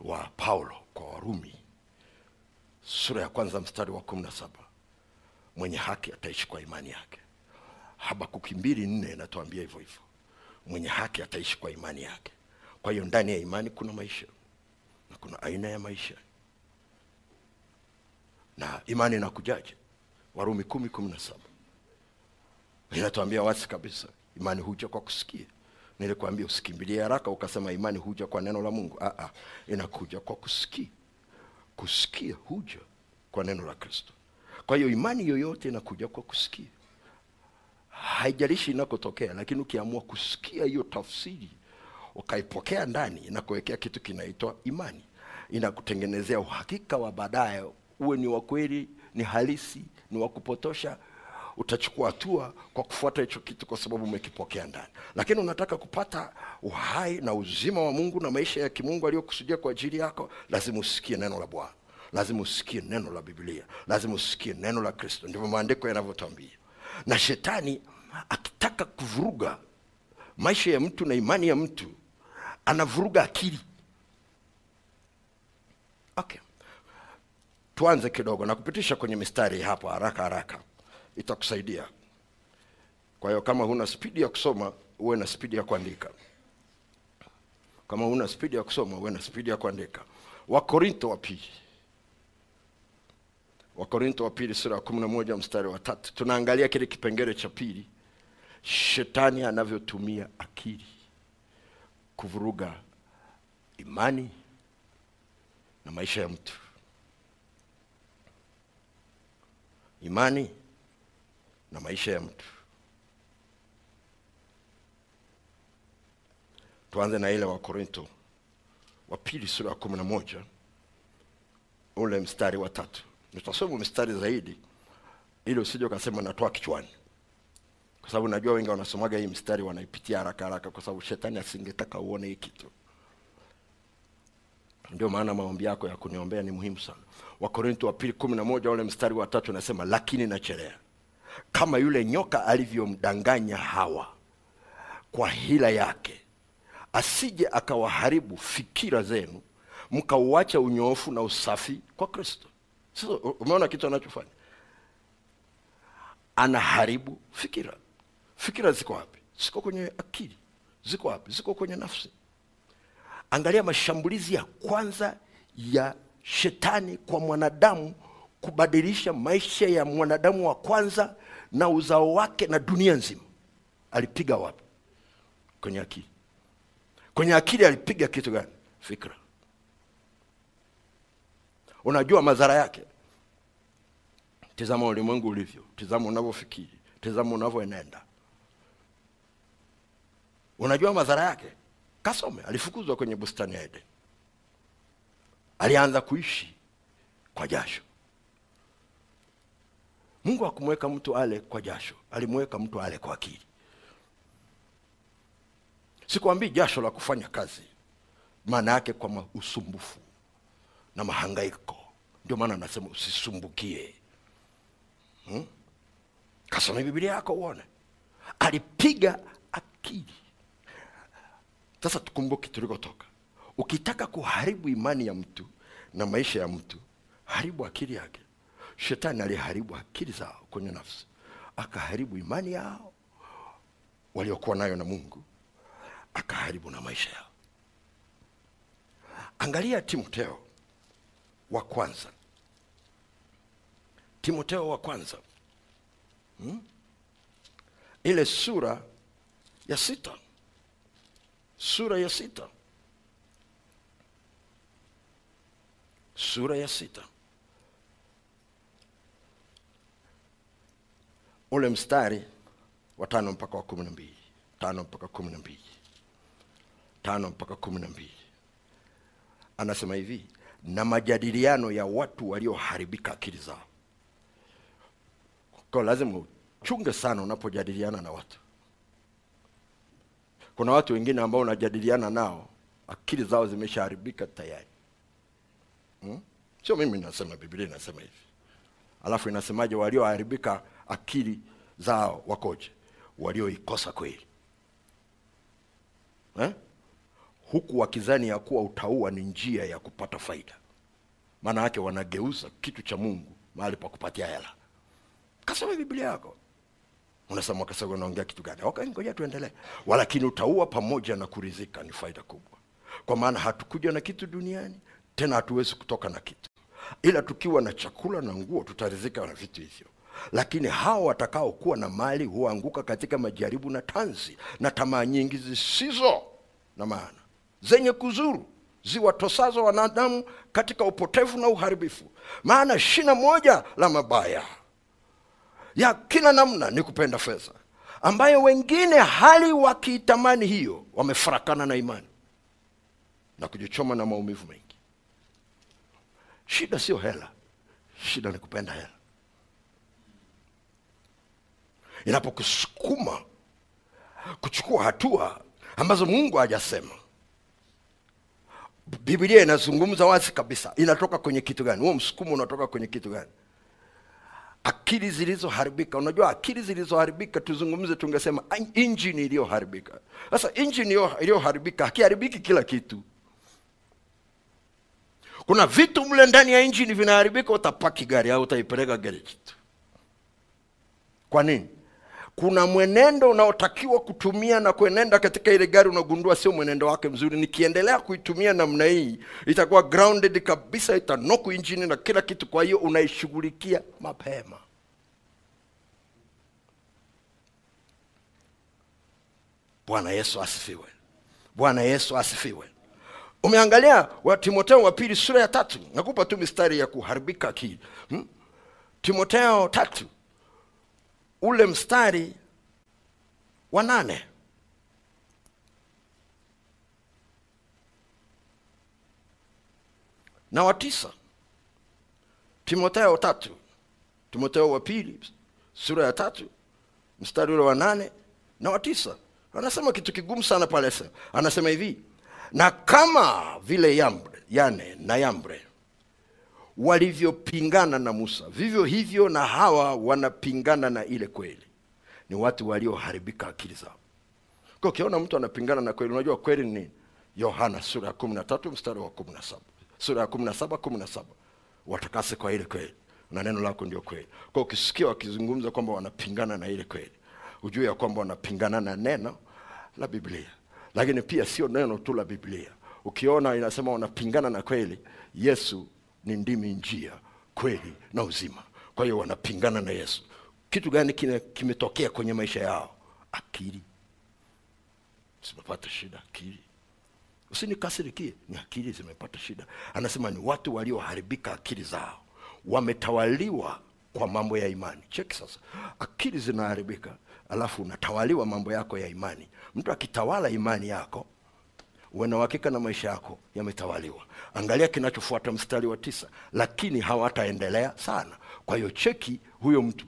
wa paulo kwa warumi sura ya kwanza mstari wa kumi na saba mwenye haki ataishi kwa imani yake. Habakuki mbili nne inatuambia hivyo hivyo. Mwenye haki ataishi kwa imani yake. Kwa hiyo ndani ya imani kuna maisha na kuna aina ya maisha. Na imani inakujaje? Warumi kumi kumi na saba. Inatuambia wazi kabisa imani huja kwa kusikia. Nilikwambia usikimbilie haraka ukasema imani huja kwa neno la mungu. Ah, ah, inakuja kwa kusikia. Kusikia huja kwa neno la kristo kwa hiyo imani yoyote inakuja kwa kusikia. Haijalishi inakotokea lakini ukiamua kusikia hiyo tafsiri ukaipokea ndani inakuwekea kitu kinaitwa imani. Inakutengenezea uhakika wa baadaye uwe ni wa kweli ni halisi ni wa kupotosha utachukua hatua kwa kufuata hicho kitu kwa sababu umekipokea ndani. Lakini unataka kupata uhai na uzima wa mungu na maisha ya kimungu aliyokusudia kwa ajili yako lazima usikie neno la bwana lazima usikie neno la biblia. Lazima usikie neno la kristo. Ndivyo maandiko yanavyotambia. Na shetani akitaka kuvuruga maisha ya mtu na imani ya mtu anavuruga akili. Okay. Tuanze kidogo na kupitisha kwenye mistari hapo haraka haraka. Itakusaidia. Kwa hiyo kama huna spidi ya kusoma uwe na spidi ya kuandika. Kama huna spidi ya kusoma uwe na spidi ya kuandika. Wakorinto wa pili wakorinto wa pili sura ya kumi na moja mstari wa tatu. Tunaangalia kile kipengele cha pili. Shetani anavyotumia akili kuvuruga imani na maisha ya mtu. Imani na maisha ya mtu. Tuanze na ile wa korinto wa pili sura ya kumi na moja ule mstari wa tatu nitasoma mstari zaidi ili usije ukasema natoa kichwani. Kwa sababu najua wengi wanasomaga hii mstari wanaipitia haraka haraka kwa sababu shetani asingetaka uone hii kitu. Ndio maana maombi yako ya kuniombea ni muhimu sana. Wakorinto wa pili kumi na moja ule mstari wa tatu unasema lakini nachelea kama yule nyoka alivyomdanganya hawa kwa hila yake asije akawaharibu fikira zenu mkauacha unyoofu na usafi kwa kristo sasa umeona kitu anachofanya? Anaharibu fikira. Fikira ziko wapi? Ziko kwenye akili. Ziko wapi? Ziko kwenye nafsi. Angalia mashambulizi ya kwanza ya shetani kwa mwanadamu kubadilisha maisha ya mwanadamu wa kwanza na uzao wake na dunia nzima. Alipiga wapi? Kwenye akili. Kwenye akili alipiga kitu gani? Fikra unajua madhara yake? Tizama ulimwengu ulivyo tizama unavyofikiri tizama unavyoenenda. Unajua madhara yake? Kasome alifukuzwa kwenye bustani ya eden. Alianza kuishi kwa jasho. Mungu akumweka mtu ale kwa jasho alimweka mtu ale kwa akili. Sikwambii jasho la kufanya kazi maana yake kwa usumbufu na mahangaiko. Ndio maana anasema usisumbukie. Hmm? kasome biblia yako uone. Alipiga akili. Sasa tukumbuke tulikotoka. Ukitaka kuharibu imani ya mtu na maisha ya mtu haribu akili yake. Shetani aliharibu akili zao kwenye nafsi akaharibu imani yao waliokuwa nayo na mungu akaharibu na maisha yao. Angalia timoteo wa kwanza. Timoteo wa kwanza. Hmm? ile sura ya sita. Sura ya sita. Sura ya sita. Ule mstari wa tano mpaka wa kumi na mbili. Tano mpaka kumi na mbili. Tano mpaka kumi na mbili. Anasema hivi na majadiliano ya watu walioharibika akili zao. Kwa lazima uchunge sana unapojadiliana na watu. Kuna watu wengine ambao unajadiliana nao akili zao zimeshaharibika tayari. Hmm? sio mimi nasema biblia inasema hivi. Alafu inasemaje walioharibika akili zao wakoje? Walioikosa kweli. Eh? Huku wakizani ya kuwa utaua ni njia ya kupata faida. Maana yake wanageuza kitu cha mungu mahali pa kupatia hela. Kasoma biblia yako. Unasema kasema unaongea kitu gani? Okay, ngoja tuendelee. Walakini utaua pamoja na kuridhika ni faida kubwa. Kwa maana hatukuja na kitu duniani tena hatuwezi kutoka na kitu. Ila tukiwa na chakula na nguo tutaridhika na vitu hivyo. Lakini hao watakaokuwa na mali huanguka katika majaribu na tanzi na tamaa nyingi zisizo na maana zenye kuzuru ziwatosazo wanadamu katika upotevu na uharibifu. Maana shina moja la mabaya ya kila namna ni kupenda fedha ambayo wengine hali wakiitamani hiyo wamefarakana na imani na kujichoma na maumivu mengi. Shida sio hela shida ni kupenda hela. Inapokusukuma kuchukua hatua ambazo mungu hajasema biblia inazungumza wazi kabisa. Inatoka kwenye kitu gani? Huo msukumo unatoka kwenye kitu gani? Akili zilizoharibika. Unajua akili zilizoharibika tuzungumze tungesema injini iliyoharibika. Sasa injini iliyoharibika hakiharibiki kila kitu. Kuna vitu mle ndani ya injini vinaharibika utapaki gari au utaipeleka gereji tu kwa nini kuna mwenendo unaotakiwa kutumia na kuenenda katika ile gari unagundua sio mwenendo wake mzuri. Nikiendelea kuitumia namna hii itakuwa grounded kabisa itanoku injini na kila kitu. Kwa hiyo unaishughulikia mapema. Bwana yesu asifiwe. Bwana yesu asifiwe. Umeangalia wa timoteo wa pili sura ya tatu? Nakupa tu mistari ya kuharibika akili. Hmm? timoteo tatu ule mstari wa nane. Na wa tisa timotheo tatu timotheo wa pili sura ya tatu mstari ule wa nane na wa tisa. Anasema kitu kigumu sana pale anasema hivi na kama vile yambre yane na yambre walivyopingana na musa. Vivyo hivyo na hawa wanapingana na ile kweli. Ni watu walioharibika akili zao. Kwa ukiona mtu anapingana na kweli unajua kweli ni yohana sura ya kumi na tatu mstari wa kumi na saba. Sura ya kumi na saba kumi na saba. Watakase kwa ile kweli. Na neno lako ndio kweli. Kwa ukisikia wakizungumza kwamba wanapingana na ile kweli ujue ya kwamba wanapingana na neno la biblia. Lakini pia sio neno tu la biblia. Ukiona inasema wanapingana na kweli yesu ni ndimi njia kweli na uzima. Kwa hiyo wanapingana na yesu. Kitu gani kimetokea kwenye maisha yao? Akili. Zimepata shida akili. Usinikasirikie ni akili zimepata shida. Anasema ni watu walioharibika akili zao. Wametawaliwa kwa mambo ya imani. Cheki sasa. Akili zinaharibika alafu unatawaliwa mambo yako ya imani. Mtu akitawala imani yako uwe na uhakika na maisha yako yametawaliwa. Angalia kinachofuata mstari wa tisa. Lakini hawataendelea sana. Kwa hiyo cheki huyo mtu.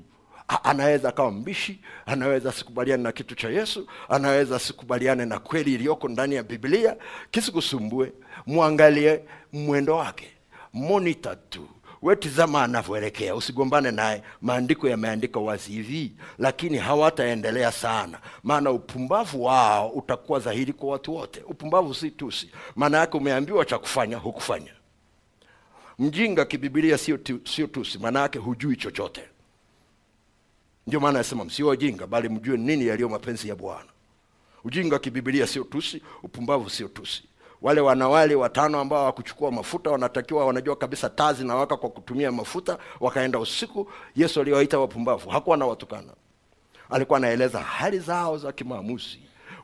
Anaweza akawa mbishi anaweza asikubaliane na kitu cha yesu anaweza asikubaliane na kweli iliyoko ndani ya biblia. Kisikusumbue. Mwangalie mwendo wake. Monita tu wetizama anavyoelekea usigombane naye. Maandiko yameandika wazi hivi lakini hawataendelea sana. Maana upumbavu wao utakuwa dhahiri kwa watu wote. Upumbavu si tusi. Maana yake umeambiwa cha kufanya hukufanya. Mjinga kibibilia sio tu- tusi. Maana yake hujui chochote. Ndio maana anasema msio wajinga bali mjue nini yaliyo mapenzi ya bwana. Ujinga kibibilia sio tusi upumbavu sio tusi wale wanawali watano ambao hawakuchukua mafuta wanatakiwa wanajua kabisa taa zinawaka kwa kutumia mafuta wakaenda usiku. Yesu aliwaita wapumbavu. Hakuwa anawatukana, alikuwa anaeleza hali zao za kimaamuzi.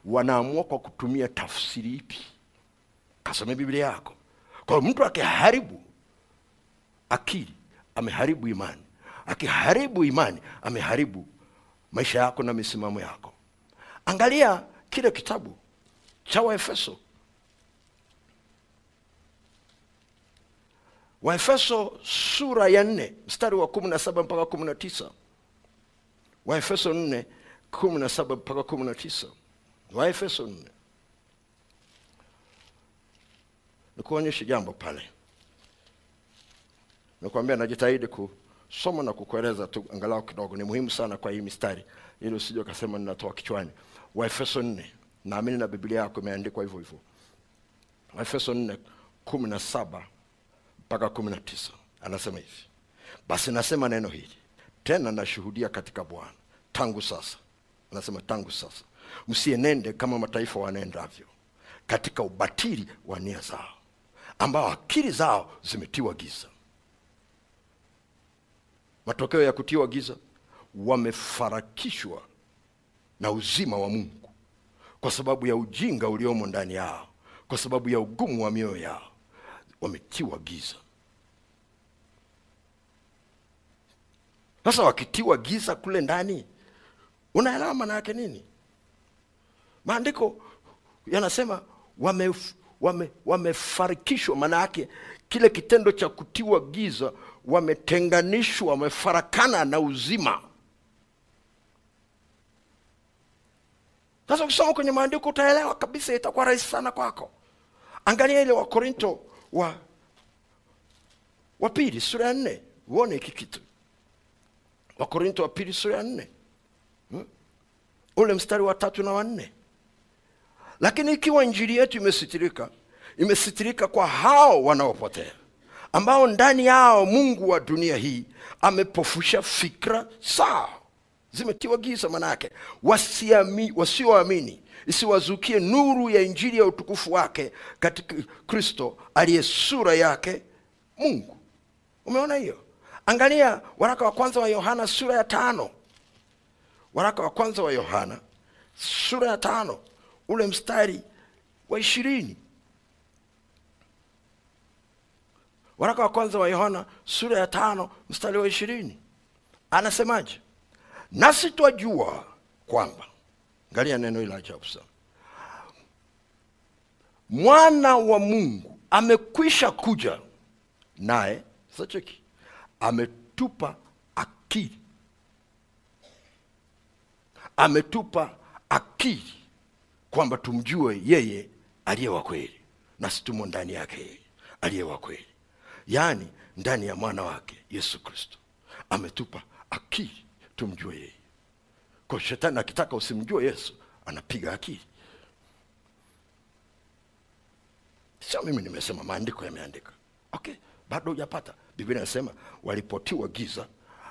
Wanaamua kwa kutumia tafsiri ipi? Kasome biblia yako. Kwa mtu akiharibu akili ameharibu imani. Akiharibu imani ameharibu maisha yako na misimamo yako. Angalia kile kitabu cha waefeso waefeso sura ya nne mstari wa kumi na saba mpaka kumi na tisa. Waefeso nne kumi na saba mpaka kumi na tisa. Waefeso nne. Nikuonyeshe jambo pale. Nikuambia najitahidi kusoma na kukueleza tu angalau kidogo. Ni muhimu sana kwa hii mistari ili usije ukasema ninatoa kichwani. Waefeso nne. Naamini na biblia yako imeandikwa hivyo hivyo. Waefeso nne kumi na saba mpaka kumi na tisa. Anasema hivi. Basi nasema neno hili. Tena nashuhudia katika bwana. Tangu sasa. Anasema tangu sasa. Msienende kama mataifa wanaendavyo. Katika ubatili wa nia zao. Ambao akili zao zimetiwa giza. Matokeo ya kutiwa giza. Wamefarakishwa na uzima wa mungu. Kwa sababu ya ujinga uliomo ndani yao. Kwa sababu ya ugumu wa mioyo yao wametiwa giza. Sasa wakitiwa giza kule ndani unaelewa maana yake nini? Maandiko yanasema wamef- wame- wamefarikishwa maana yake kile kitendo cha kutiwa giza wametenganishwa wamefarakana na uzima. Sasa ukisoma kwenye maandiko utaelewa kabisa itakuwa rahisi sana kwako. Angalia ile wakorinto wa wa pili sura ya nne. Uone hiki kitu. Wakorinto wa pili sura ya nne. Hmm? ule mstari wa tatu na wanne lakini ikiwa injili yetu imesitirika imesitirika kwa hao wanaopotea ambao ndani yao mungu wa dunia hii amepofusha fikra zao. Zimetiwa giza wasiami- wasioamini isiwazukie nuru ya injili ya utukufu wake katika kristo aliye sura yake mungu. Umeona hiyo? Angalia waraka wa kwanza wa yohana sura ya tano. Waraka wa kwanza wa yohana sura ya tano ule mstari wa ishirini. Waraka wa kwanza wa yohana sura ya tano mstari wa ishirini. Anasemaje? Nasi twajua kwamba angalia neno hili ajabu sana. Mwana wa mungu amekwisha kuja naye sasa cheki ametupa akili. Ametupa akili kwamba tumjue yeye aliye wa kweli na situmo ndani yake yeye aliye wa kweli. Yaani ndani ya mwana wake yesu kristo ametupa akili tumjue yeye kwa shetani akitaka usimjue yesu anapiga akili. Sio mimi nimesema maandiko yameandika. Okay bado hujapata. Biblia inasema walipotiwa giza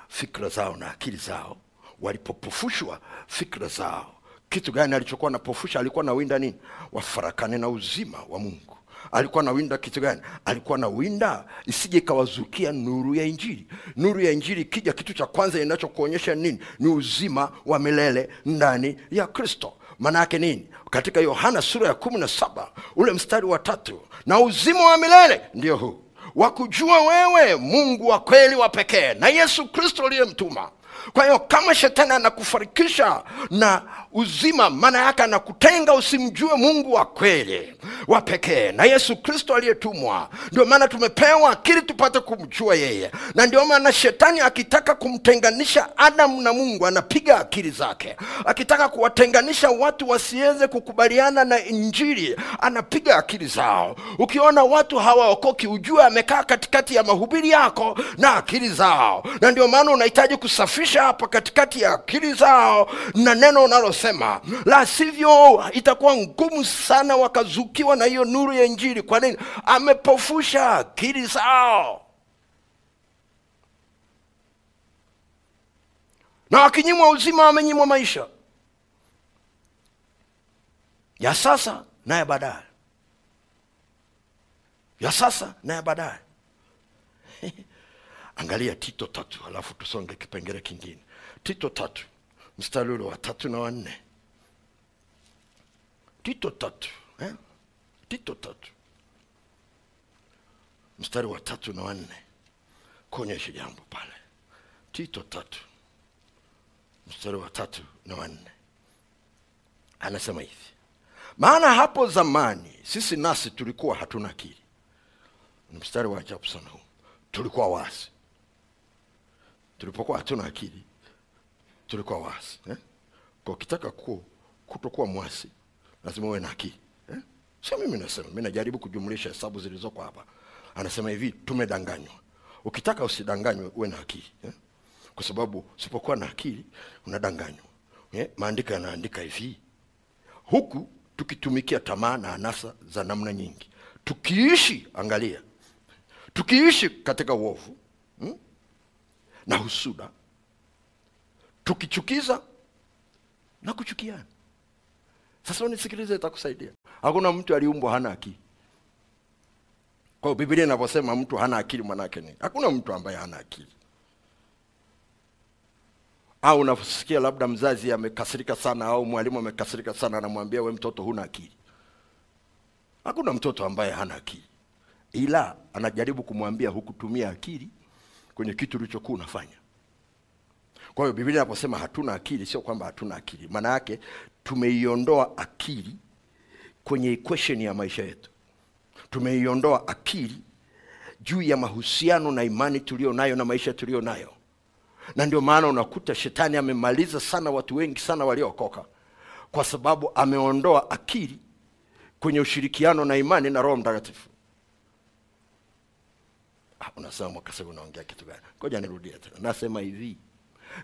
fikra zao na akili zao walipopofushwa fikra zao. Kitu gani alichokuwa napofusha alikuwa nawinda nini? Wafarakane na uzima wa mungu alikuwa anawinda kitu gani? Alikuwa anawinda isije ikawazukia nuru ya injili. Nuru ya injili ikija kitu cha kwanza inachokuonyesha nini? Ni uzima wa milele ndani ya kristo. Maana yake nini? Katika yohana sura ya kumi na saba ule mstari wa tatu na uzima wa milele ndio huu. Wakujua wewe mungu wa kweli wa pekee na yesu kristo uliyemtuma. Kwa hiyo kama shetani anakufarikisha na uzima maana yake anakutenga usimjue mungu wa kweli wa pekee na yesu kristo aliyetumwa. Ndio maana tumepewa akili tupate kumjua yeye. Na ndio maana shetani akitaka kumtenganisha adamu na mungu anapiga akili zake. Akitaka kuwatenganisha watu wasiweze kukubaliana na injili anapiga akili zao. Ukiona watu hawaokoki ujue amekaa katikati ya mahubiri yako na akili zao. Na ndio maana unahitaji kusafisha hapa katikati ya akili zao na neno unalosema la sivyo itakuwa ngumu sana wakazukiwa na hiyo nuru ya injili. Kwa nini? Amepofusha akili zao. Na wakinyimwa uzima wamenyimwa maisha ya sasa na ya baadaye. Ya sasa na ya baadaye. Angalia tito tatu alafu tusonge kipengele kingine. Tito tatu mstari ule wa tatu na wanne tito tatu eh? tito tatu mstari wa tatu na wanne kuonyesha jambo pale. Tito tatu mstari wa tatu na wanne anasema hivi. Maana hapo zamani sisi nasi tulikuwa hatuna akili ni mstari wa ajabu sana huu. Tulikuwa wazi. Tulipokuwa hatuna akili tulikuwa waasi eh? kwa ukitaka ku, kutokuwa mwasi lazima uwe na akili eh? sio mimi nasema mi najaribu kujumlisha hesabu zilizoko hapa anasema hivi tumedanganywa ukitaka usidanganywe uwe na akili eh? kwa sababu usipokuwa na akili unadanganywa eh? maandiko yanaandika hivi huku tukitumikia tamaa na anasa za namna nyingi tukiishi angalia tukiishi katika uovu hmm? na husuda tukichukiza na kuchukiana. Sasa unisikilize itakusaidia. Hakuna mtu aliumbwa hana akili. Kwa hiyo biblia inavyosema mtu hana akili manake nini? Hakuna mtu ambaye hana akili. Au unasikia labda mzazi amekasirika sana au mwalimu amekasirika sana anamwambia we mtoto huna akili. Hakuna mtoto ambaye hana akili. Ila anajaribu kumwambia hukutumia akili kwenye kitu ulichokuwa unafanya kwa hiyo biblia inaposema hatuna akili sio kwamba hatuna akili. Maana yake tumeiondoa akili kwenye equation ya maisha yetu. Tumeiondoa akili juu ya mahusiano na imani tulio nayo na maisha tulio nayo na ndio maana unakuta shetani amemaliza sana watu wengi sana waliookoka. Kwa sababu ameondoa akili kwenye ushirikiano na imani na roho mtakatifu. Ah, unasema mwakasema unaongea kitu gani? Ngoja nirudie tena. Nasema hivi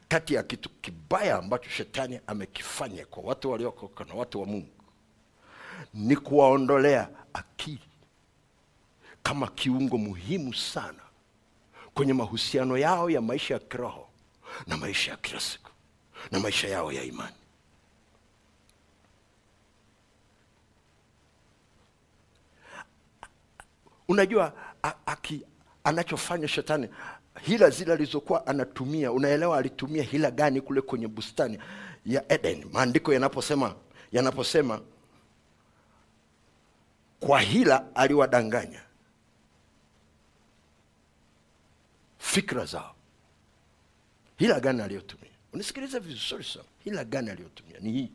kati ya kitu kibaya ambacho shetani amekifanya kwa watu waliokoka na watu wa mungu ni kuwaondolea akili kama kiungo muhimu sana kwenye mahusiano yao ya maisha ya kiroho na maisha ya kila siku na maisha yao ya imani. Unajua aki, anachofanya shetani hila zile alizokuwa anatumia unaelewa alitumia hila gani kule kwenye bustani ya eden? Maandiko yanaposema yanaposema kwa hila aliwadanganya fikra zao. Hila gani aliyotumia? Unisikilize vizuri sana. Hila gani aliyotumia? Ni hii.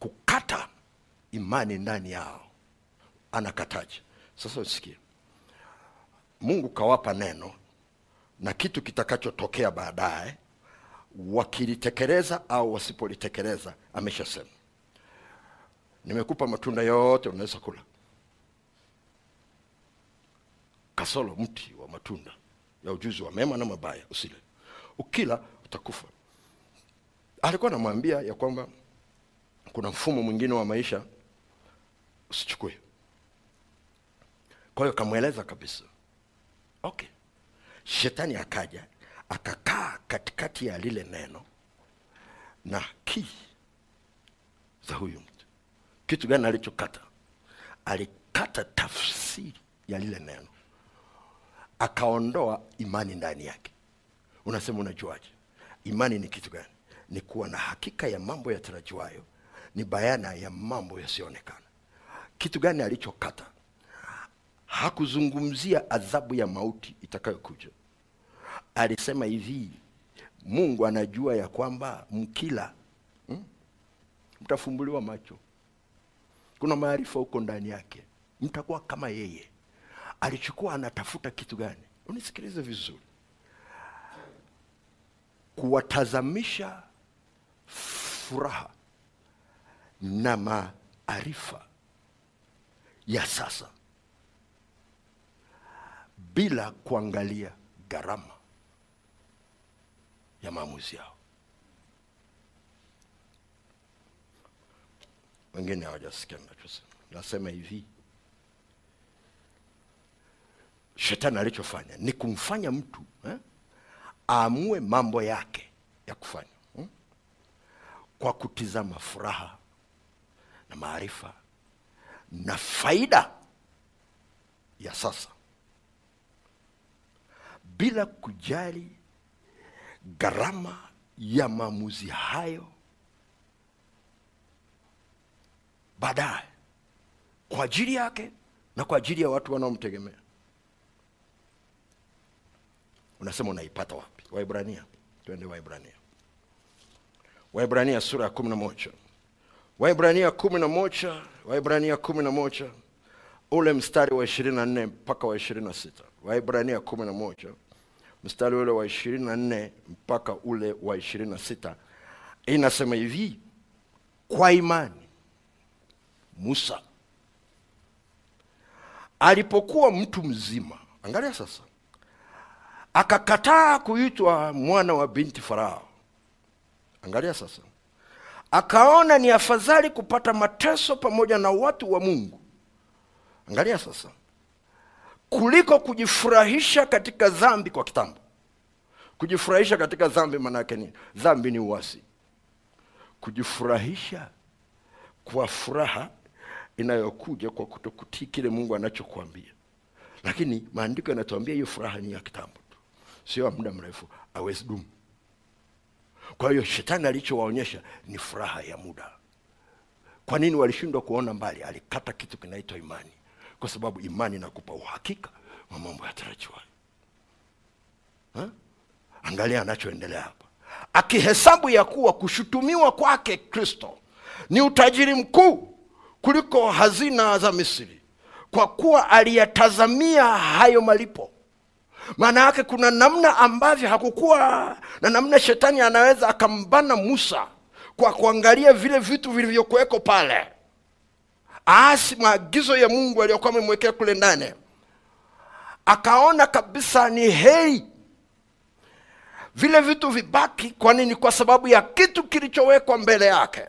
Kukata imani ndani yao. Anakataje? Sasa usikie mungu kawapa neno na kitu kitakachotokea baadaye wakilitekeleza au wasipolitekeleza ameshasema. Nimekupa matunda yote unaweza kula. Kasoro mti wa matunda ya ujuzi wa mema na mabaya usile. Ukila utakufa. Alikuwa anamwambia ya kwamba kuna mfumo mwingine wa maisha usichukue. Kwa hiyo kamweleza kabisa okay. Shetani akaja akakaa katikati ya lile neno na kii za huyu mtu. Kitu gani alichokata? Alikata tafsiri ya lile neno akaondoa imani ndani yake. Unasema unajuaje? Imani ni kitu gani? Ni kuwa na hakika ya mambo yatarajiwayo ni bayana ya mambo yasiyoonekana kitu gani alichokata hakuzungumzia adhabu ya mauti itakayokuja. Alisema hivi mungu anajua ya kwamba mkila hmm? mtafumbuliwa macho. Kuna maarifa huko ndani yake mtakuwa kama yeye. Alichukua anatafuta kitu gani? Unisikilize vizuri. Kuwatazamisha furaha na maarifa ya sasa bila kuangalia gharama ya maamuzi yao wengine hawajasikia nachosema nasema hivi shetani alichofanya ni kumfanya mtu eh, aamue mambo yake ya kufanya hmm? kwa kutizama furaha na maarifa na faida ya sasa bila kujali gharama ya maamuzi hayo. Baadaye kwa ajili yake na kwa ajili ya watu wanaomtegemea. Unasema unaipata wapi? Waibrania twende waibrania waibrania sura ya kumi na moja. Waibrania kumi na moja waibrania kumi na moja ule mstari wa ishirini na nne mpaka wa ishirini na sita. Waibrania kumi na moja mstari ule wa ishirini na nne mpaka ule wa ishirini na sita. Inasema hivi kwa imani musa alipokuwa mtu mzima angalia sasa akakataa kuitwa mwana wa binti farao. Angalia sasa akaona ni afadhali kupata mateso pamoja na watu wa mungu. Angalia sasa kuliko kujifurahisha katika dhambi kwa kitambo. Kujifurahisha katika dhambi maanaake ni dhambi ni uasi. Kujifurahisha kwa furaha inayokuja kwa kutokutii kile mungu anachokuambia. Lakini maandiko yanatuambia hiyo furaha ni ya kitambo tu. Sio muda mrefu awezi dumu. Kwa hiyo shetani alichowaonyesha ni furaha ya muda. Kwa nini walishindwa kuona mbali? Alikata kitu kinaitwa imani kwa sababu imani inakupa uhakika wa mambo yatarajiwayo. Angalia anachoendelea hapa. Akihesabu ya kuwa kushutumiwa kwake kristo ni utajiri mkuu kuliko hazina za misri kwa kuwa aliyatazamia hayo malipo. Maana yake kuna namna ambavyo hakukuwa na namna shetani anaweza akambana musa kwa kuangalia vile vitu vilivyokuweko pale aasi maagizo ya mungu aliyokuwa amemwekea kule ndani. Akaona kabisa ni heri vile vitu vibaki kwa nini kwa sababu ya kitu kilichowekwa mbele yake.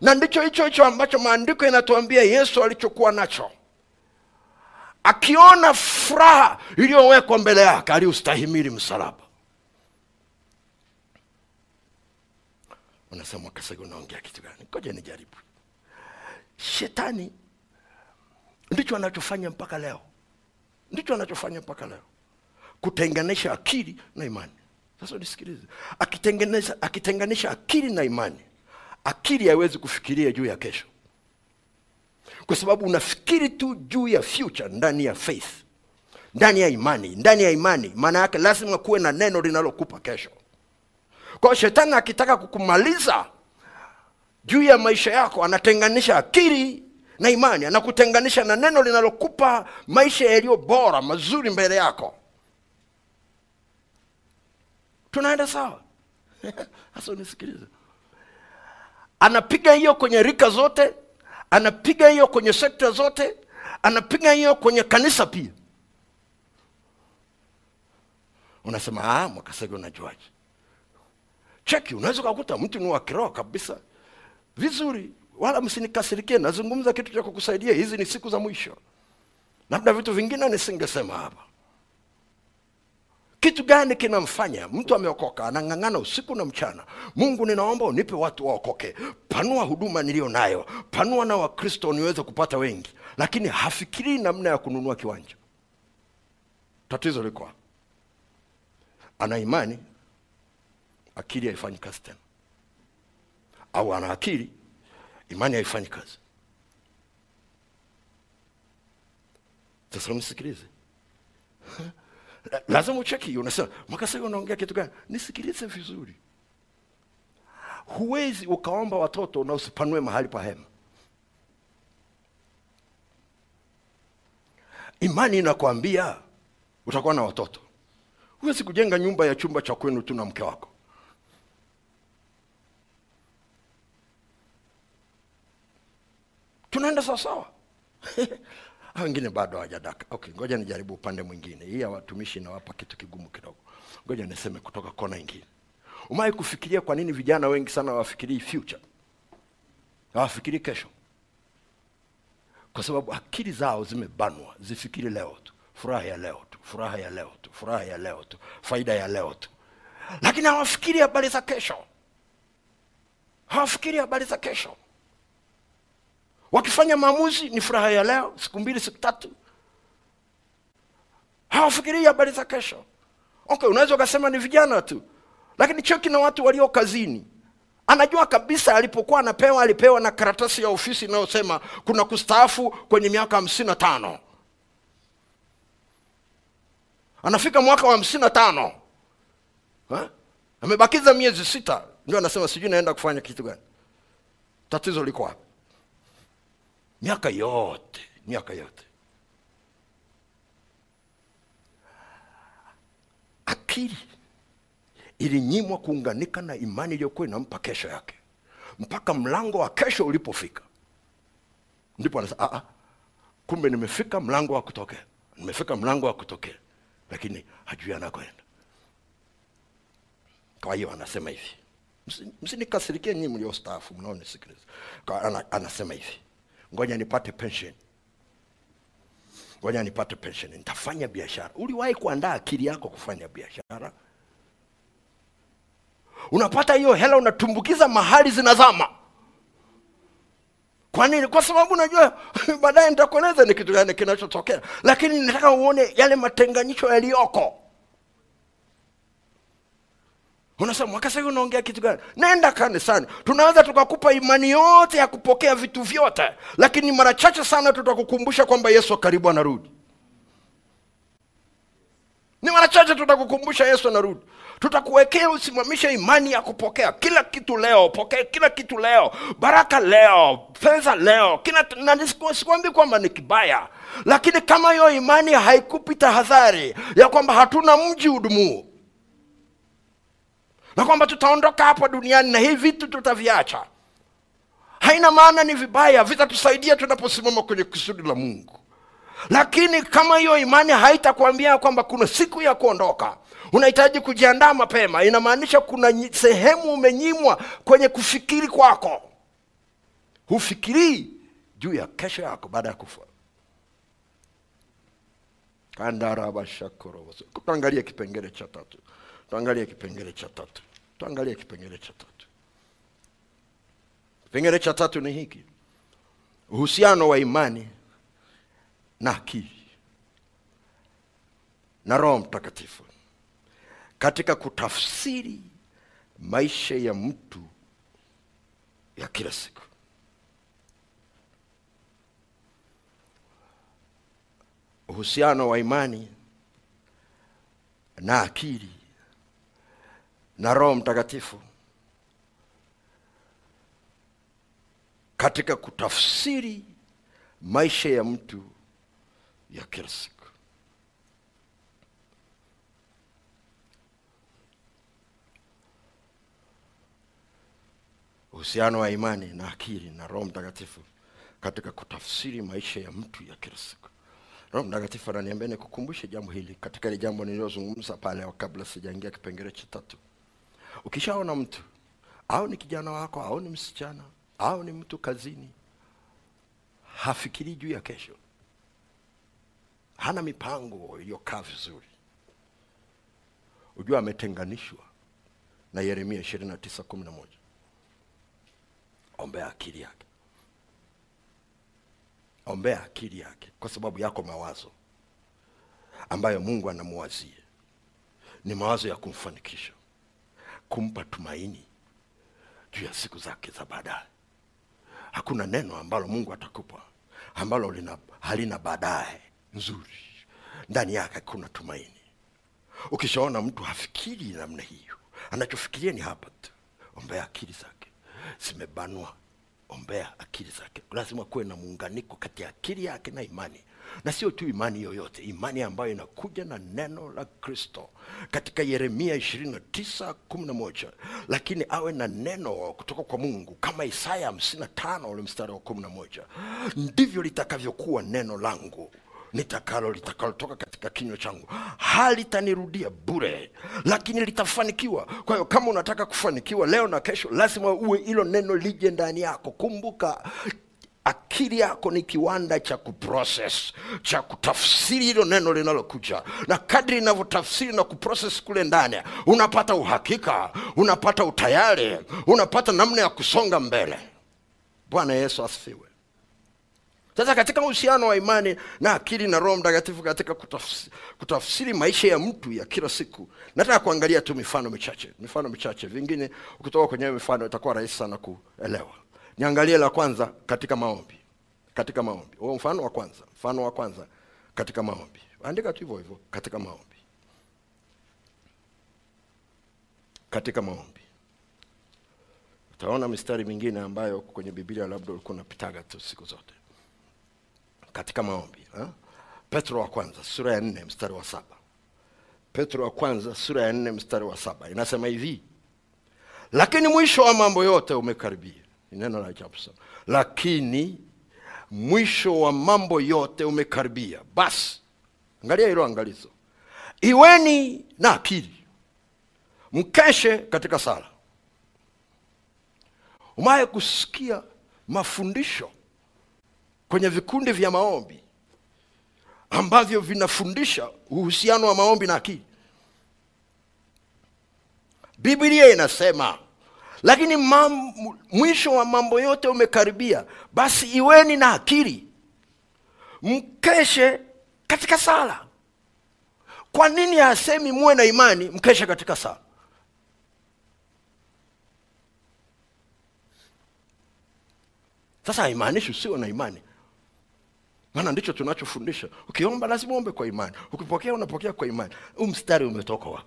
Na ndicho hicho hicho ambacho maandiko yanatuambia yesu alichokuwa nacho. Akiona furaha iliyowekwa mbele yake aliustahimili msalaba. Unasema kasega unaongea kitu gani? Koja nijaribu shetani. Ndicho anachofanya mpaka leo. Ndicho anachofanya mpaka leo. Kutenganisha akili na imani. Sasa nisikilize. Akitenganisha, akitenganisha akili na imani akili haiwezi kufikiria juu ya kesho. Kwa sababu unafikiri tu juu ya future ndani ya faith ndani ya imani ndani ya imani maana yake lazima kuwe na neno linalokupa kesho. Kwa hiyo shetani akitaka kukumaliza juu ya maisha yako anatenganisha akili na imani anakutenganisha na neno linalokupa maisha yaliyo bora mazuri mbele yako. Tunaenda sawa? Hasa unisikilize. Anapiga hiyo kwenye rika zote anapiga hiyo kwenye sekta zote anapiga hiyo kwenye kanisa pia. Unasema ah, mwakasege unajuaje? Cheki unaweza ukakuta mtu ni wa kiroho kabisa vizuri. Wala msinikasirikie nazungumza kitu cha kukusaidia. Hizi ni siku za mwisho. Labda vitu vingine nisingesema hapa. Kitu gani kinamfanya mtu ameokoka anang'ang'ana usiku na mchana? Mungu ninaomba unipe watu waokoke. Panua huduma niliyo nayo. Panua na wakristo niweze kupata wengi. Lakini hafikirii namna ya kununua kiwanja. Tatizo liko ana imani akili haifanyi kazi tena au ana akili imani haifanyi kazi. Sasa msikilize lazima ucheki unasema makasa unaongea kitu gani? Nisikilize vizuri. Huwezi ukaomba watoto na usipanue mahali pa hema. Imani inakwambia utakuwa na watoto. Huwezi kujenga nyumba ya chumba cha kwenu tu na mke wako tunaenda sawasawa wengine bado hawajadaka. Okay ngoja nijaribu upande mwingine. Hii ya watumishi inawapa kitu kigumu kidogo. Ngoja niseme kutoka kona ingine. Umewahi kufikiria kwa nini vijana wengi sana hawafikirii future? Hawafikirii kesho. Kwa sababu akili zao zimebanwa. Zifikiri leo tu. Furaha ya leo tu. Furaha ya leo tu. Furaha ya leo tu. Faida ya leo tu. Lakini hawafikiri habari za kesho. Hawafikiri habari za kesho wakifanya maamuzi ni furaha ya leo siku mbili siku tatu. Hawafikirii habari za kesho. Okay unaweza ukasema ni vijana tu lakini choki na watu walio kazini. Anajua kabisa alipokuwa anapewa alipewa na karatasi ya ofisi inayosema kuna kustaafu kwenye miaka hamsini na tano. Anafika mwaka wa hamsini na tano. Amebakiza miezi sita. Ndio anasema sijui naenda kufanya kitu gani. Tatizo liko wapi miaka yote miaka yote. Akili ilinyimwa kuunganika na imani iliyokuwa inampa kesho yake. Mpaka mlango wa kesho ulipofika. Ndipo anasema "Ah, ah, kumbe nimefika mlango wa kutokea. Nimefika mlango wa kutokea. Lakini hajui anakwenda kwa hiyo anasema hivi. Msi- msinikasirikie nyinyi mliostaafu mnaonisikiliza. Anasema hivi ngoja nipate pension. Ngoja nipate pension. Nitafanya biashara. Uliwahi kuandaa akili yako kufanya biashara? Unapata hiyo hela unatumbukiza mahali zinazama. Kwa nini? Kwa sababu unajua baadaye nitakueleza ni kitu gani kinachotokea. Lakini nataka uone yale matenganisho yaliyoko unasema mwaka sasa unaongea kitu gani? Nenda kanisani. Tunaweza tukakupa imani yote ya kupokea vitu vyote. Lakini mara chache sana tutakukumbusha kwamba yesu karibu anarudi. Ni mara chache tutakukumbusha yesu anarudi. Tutakuwekea usimamishe imani ya kupokea kila kitu leo. Pokea kila kitu leo. Baraka leo. Fedha leo. Sikuambi kwamba ni kibaya. Lakini kama hiyo imani haikupi tahadhari ya kwamba hatuna mji udumuo na kwamba tutaondoka hapa duniani na hivi vitu tutaviacha. Haina maana ni vibaya vitatusaidia tunaposimama kwenye kusudi la mungu. Lakini kama hiyo imani haitakwambia kwamba kuna siku ya kuondoka unahitaji kujiandaa mapema inamaanisha kuna sehemu umenyimwa kwenye kufikiri kwako. Hufikirii juu ya kesho yako baada ya kufa. Kandarabashakorobo tuangalie kipengele cha tatu tuangalie kipengele cha tatu. Tuangalie kipengele cha tatu. Kipengele cha tatu ni hiki. Uhusiano wa imani na akili na roho mtakatifu katika kutafsiri maisha ya mtu ya kila siku. Uhusiano wa imani na akili na roho mtakatifu katika kutafsiri maisha ya mtu ya kila siku. Uhusiano wa imani na akili na roho mtakatifu katika kutafsiri maisha ya mtu ya kila siku. Roho mtakatifu ananiambia nikukumbushe jambo hili katika ile jambo nililozungumza pale kabla sijaingia kipengele cha tatu ukishaona mtu au ni kijana wako au ni msichana au ni mtu kazini hafikirii juu ya kesho. Hana mipango iliyokaa vizuri. Ujua ametenganishwa na yeremia ishirini na tisa kumi na moja. Ombea akili yake. Ombea akili yake kwa sababu yako mawazo ambayo mungu anamuwazie ni mawazo ya kumfanikisha kumpa tumaini juu ya siku zake za baadaye. Hakuna neno ambalo mungu atakupa ambalo lina, halina baadaye nzuri. Ndani yake kuna tumaini. Ukishaona mtu hafikiri namna hiyo anachofikiria ni hapa tu ombea akili zake. Zimebanwa ombea akili zake. Lazima kuwe na muunganiko kati ya akili yake na imani na sio tu imani yoyote imani ambayo inakuja na neno la kristo. Katika yeremia 29:11 lakini awe na neno kutoka kwa mungu kama isaya 55 ule mstari wa 11 ndivyo litakavyokuwa neno langu nitakalo litakalotoka katika kinywa changu. Halitanirudia bure lakini litafanikiwa. Kwa hiyo kama unataka kufanikiwa leo na kesho lazima uwe hilo neno lije ndani yako. Kumbuka akili yako ni kiwanda cha kuprocess cha kutafsiri hilo neno linalokuja. Na kadri inavyotafsiri na kuprocess kule ndani unapata uhakika unapata utayari unapata namna ya kusonga mbele. Bwana yesu asifiwe. Sasa katika uhusiano wa imani na akili na roho mtakatifu katika kutafsiri, kutafsiri maisha ya mtu ya kila siku nataka kuangalia tu mifano michache mifano michache. Vingine ukitoka kwenye mifano itakuwa rahisi sana kuelewa niangalie la kwanza katika maombi. Katika maombi. Huo mfano wa kwanza. Mfano wa kwanza katika maombi. Andika tu hivyo hivyo katika maombi. Katika maombi. Utaona mistari mingine ambayo kwenye biblia labda ulikuwa unapitaga tu siku zote. Katika maombi ha? petro wa kwanza sura ya nne mstari wa saba. Petro wa kwanza sura ya nne mstari wa saba. Inasema hivi lakini mwisho wa mambo yote umekaribia ni neno la ajabu sana. Lakini mwisho wa mambo yote umekaribia. Basi angalia hilo angalizo. Iweni na akili. Mkeshe katika sala. Umaye kusikia mafundisho kwenye vikundi vya maombi ambavyo vinafundisha uhusiano wa maombi na akili? Biblia inasema lakini mam, mwisho wa mambo yote umekaribia. Basi iweni na akili. Mkeshe katika sala. Kwa nini hasemi muwe na imani mkeshe katika sala? Sasa haimaanishi usio na imani. Maana ndicho tunachofundisha. Ukiomba lazima uombe kwa imani. Ukipokea unapokea kwa imani. Huu mstari umetoka?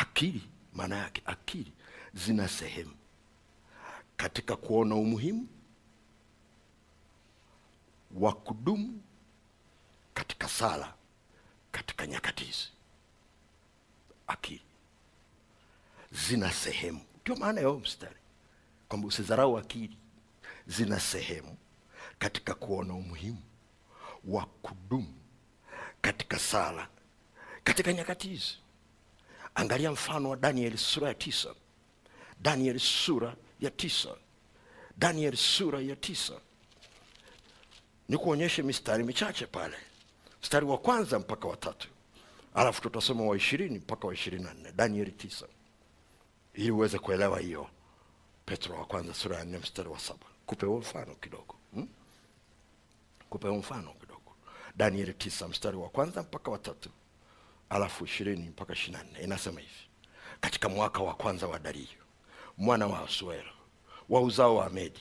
Akili maana yake akili zina sehemu. Katika kuona umuhimu wa kudumu katika sala katika nyakati hizi. Akili zina sehemu. Ndio maana ya mstari kwamba usidharau akili. Zina sehemu katika kuona umuhimu wa kudumu katika sala katika nyakati hizi angalia mfano wa danieli sura ya tisa. Danieli sura ya tisa. Danieli sura ya tisa. Ni kuonyeshe mistari michache pale. Mstari wa kwanza mpaka wa tatu. Alafu tutasoma wa ishirini mpaka wa ishirini na nne. Danieli tisa. Ili uweze kuelewa hiyo. Petro wa kwanza sura ya nne mstari wa saba. Kupe huo mfano kidogo. Hmm? kupe huo mfano kidogo. Danieli tisa mstari wa kwanza mpaka wa tatu alafu ishirini mpaka ishiri na nne inasema hivi. Katika mwaka wa kwanza wa dario mwana wa asuero wa uzao wa amedi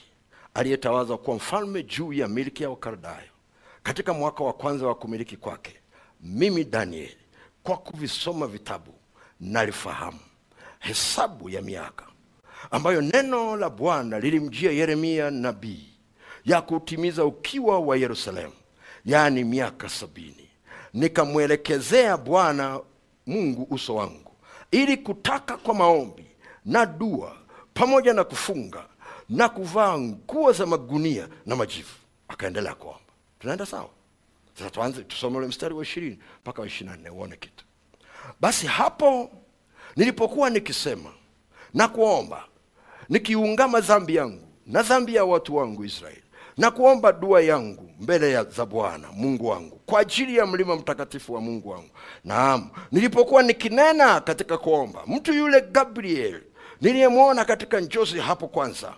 aliyetawazwa kuwa mfalme juu ya milki ya wakaldayo katika mwaka wa kwanza wa kumiliki kwake mimi danieli kwa kuvisoma vitabu nalifahamu hesabu ya miaka ambayo neno la bwana lilimjia yeremia nabii ya kutimiza ukiwa wa yerusalemu yaani miaka sabini nikamwelekezea bwana mungu uso wangu ili kutaka kwa maombi na dua pamoja na kufunga na kuvaa nguo za magunia na majivu. Akaendelea kuomba. Tunaenda sawa? Sasa tuanze tusome ule mstari wa ishirini mpaka wa ishiri na nne uone kitu. Basi hapo nilipokuwa nikisema na kuomba nikiungama dhambi yangu na dhambi ya watu wangu israeli na kuomba dua yangu mbele ya za bwana mungu wangu kwa ajili ya mlima mtakatifu wa mungu wangu. Naam nilipokuwa nikinena katika kuomba mtu yule gabriel niliyemwona katika njozi hapo kwanza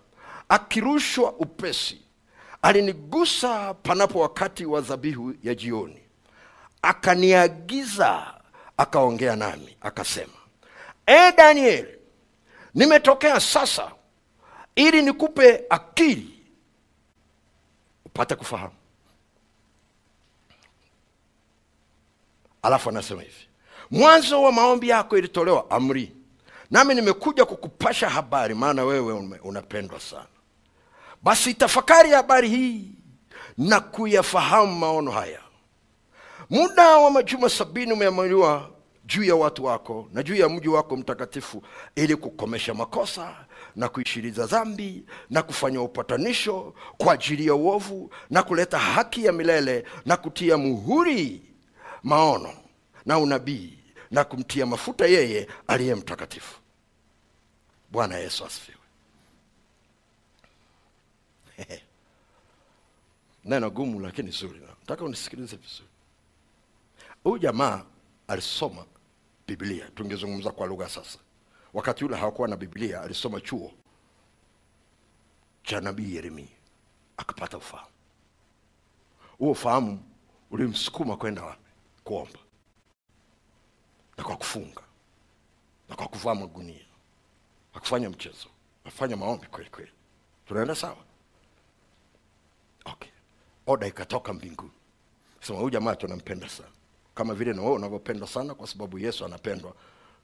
akirushwa upesi alinigusa panapo wakati wa dhabihu ya jioni. Akaniagiza akaongea nami akasema e Daniel, nimetokea sasa ili nikupe akili upate kufahamu. Alafu anasema hivi mwanzo wa maombi yako ilitolewa amri. Nami nimekuja kukupasha habari maana wewe unapendwa sana. Basi tafakari habari hii na kuyafahamu maono haya. Muda wa majuma sabini umeamriwa juu ya watu wako na juu ya mji wako mtakatifu ili kukomesha makosa na kuishiriza dhambi na kufanya upatanisho kwa ajili ya uovu na kuleta haki ya milele na kutia muhuri maono na unabii na kumtia mafuta yeye aliye mtakatifu. Bwana yesu asifiwe. Neno gumu lakini zuri nataka unisikilize vizuri. Huyu jamaa alisoma biblia tungezungumza kwa lugha sasa wakati ule hawakuwa na biblia alisoma chuo cha nabii yeremia akapata ufahamu. Huo ufahamu ulimsukuma kwenda kuomba. Na kwa kufunga. Na kwa kuvaa magunia. Akufanya mchezo. Afanya maombi kweli kweli. Tunaenda sawa? Okay. Oda ikatoka mbinguni. Sema huyu jamaa tunampenda sana. Kama vile na wewe unavyopendwa sana kwa sababu yesu anapendwa.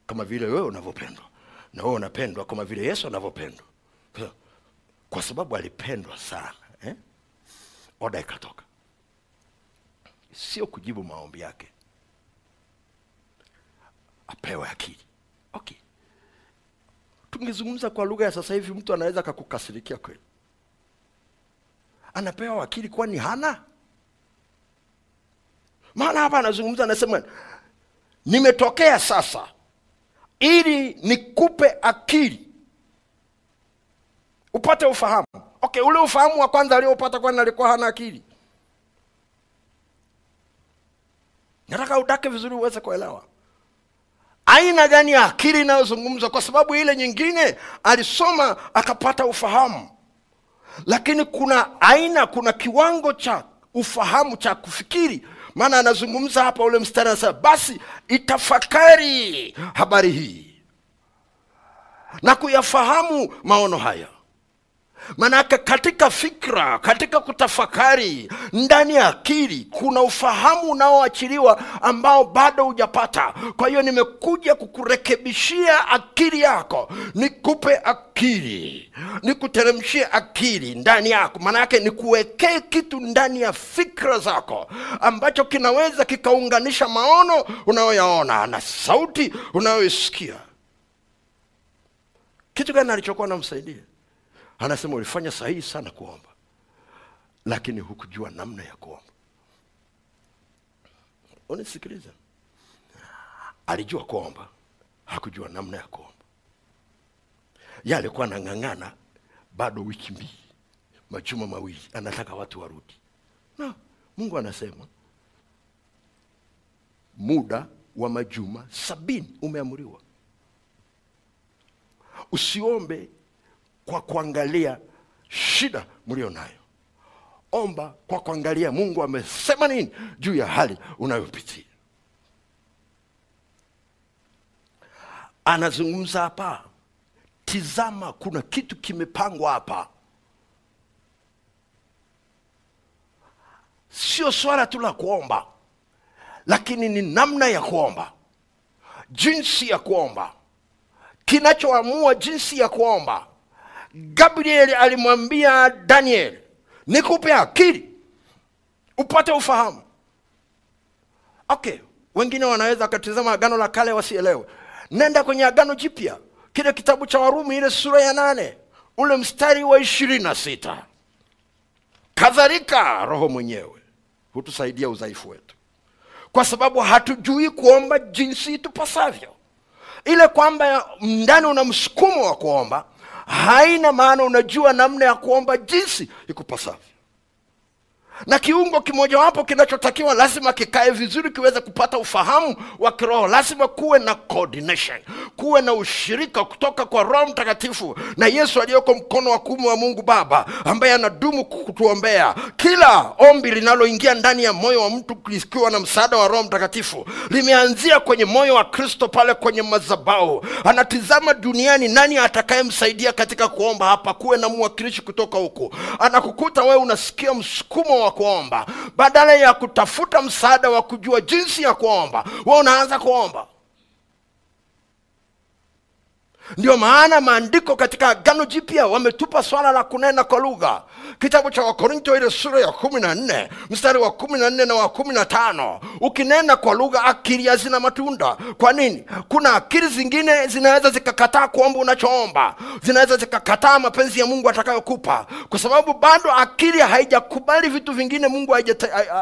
Kama vile wewe unavyopendwa na wewe unapendwa kama vile yesu anavyopendwa. Kwa sababu alipendwa sana eh? oda ikatoka. Sio kujibu maombi yake. Apewe akili. Okay. Tungezungumza kwa lugha ya sasa hivi mtu anaweza akakukasirikia kweli? Anapewa akili kwani hana? Maana hapa anazungumza anasema nimetokea sasa ili nikupe akili. Upate ufahamu. Okay ule ufahamu wa kwanza aliopata kwani alikuwa hana akili? Nataka udake vizuri uweze kuelewa. Aina gani ya akili inayozungumzwa? Kwa sababu ile nyingine alisoma akapata ufahamu. Lakini kuna aina kuna kiwango cha ufahamu cha kufikiri maana anazungumza hapa ule mstari anasema basi itafakari habari hii na kuyafahamu maono haya manake katika fikra katika kutafakari ndani ya akili kuna ufahamu unaoachiliwa ambao bado hujapata. Kwa hiyo nimekuja kukurekebishia akili yako. Nikupe akili. Nikuteremshie akili ndani yako. Maanayake nikuwekee kitu ndani ya fikra zako ambacho kinaweza kikaunganisha maono unayoyaona na sauti unayoisikia. Kitu gani alichokuwa namsaidia anasema ulifanya sahihi sana kuomba lakini hukujua namna ya kuomba. Unisikiliza alijua kuomba hakujua namna ya kuomba. Ye alikuwa anang'ang'ana bado wiki mbili majuma mawili anataka watu warudi. Na mungu anasema muda wa majuma sabini umeamriwa. Usiombe kwa kuangalia shida mlio nayo. Omba kwa kuangalia mungu amesema nini juu ya hali unayopitia. Anazungumza hapa tizama kuna kitu kimepangwa hapa. Sio swala tu la kuomba lakini ni namna ya kuomba jinsi ya kuomba kinachoamua jinsi ya kuomba gabriel alimwambia daniel nikupe akili upate ufahamu. Okay wengine wanaweza wakatizama agano la kale wasielewe. Nenda kwenye agano jipya kile kitabu cha warumi ile sura ya nane ule mstari wa ishirini na sita. Kadhalika roho mwenyewe hutusaidia udhaifu wetu. Kwa sababu hatujui kuomba jinsi itupasavyo. Ile kwamba ndani una msukumo wa kuomba haina maana unajua namna ya kuomba jinsi ikupasavyo na kiungo kimojawapo kinachotakiwa lazima kikae vizuri kiweze kupata ufahamu wa kiroho. Lazima kuwe na coordination kuwe na ushirika kutoka kwa roho mtakatifu na yesu aliyoko mkono wa kuume wa mungu baba ambaye anadumu kutuombea kila ombi linaloingia ndani ya moyo wa mtu likiwa na msaada wa roho mtakatifu limeanzia kwenye moyo wa kristo pale kwenye mazabau anatizama duniani nani atakayemsaidia katika kuomba hapa. Kuwe na mwakilishi kutoka huku anakukuta wewe unasikia msukumo wa wa kuomba badala ya kutafuta msaada wa kujua jinsi ya kuomba we unaanza kuomba ndio maana maandiko katika agano jipya wametupa swala la kunena kwa lugha. Kitabu cha wakorinto ile sura ya kumi na nne mstari wa kumi na nne na wa kumi na tano. Ukinena kwa lugha akili hazina matunda. Kwa nini? Kuna akili zingine zinaweza zikakataa kuomba unachoomba. Zinaweza zikakataa mapenzi ya mungu atakayokupa. Kwa sababu bado akili haijakubali vitu vingine mungu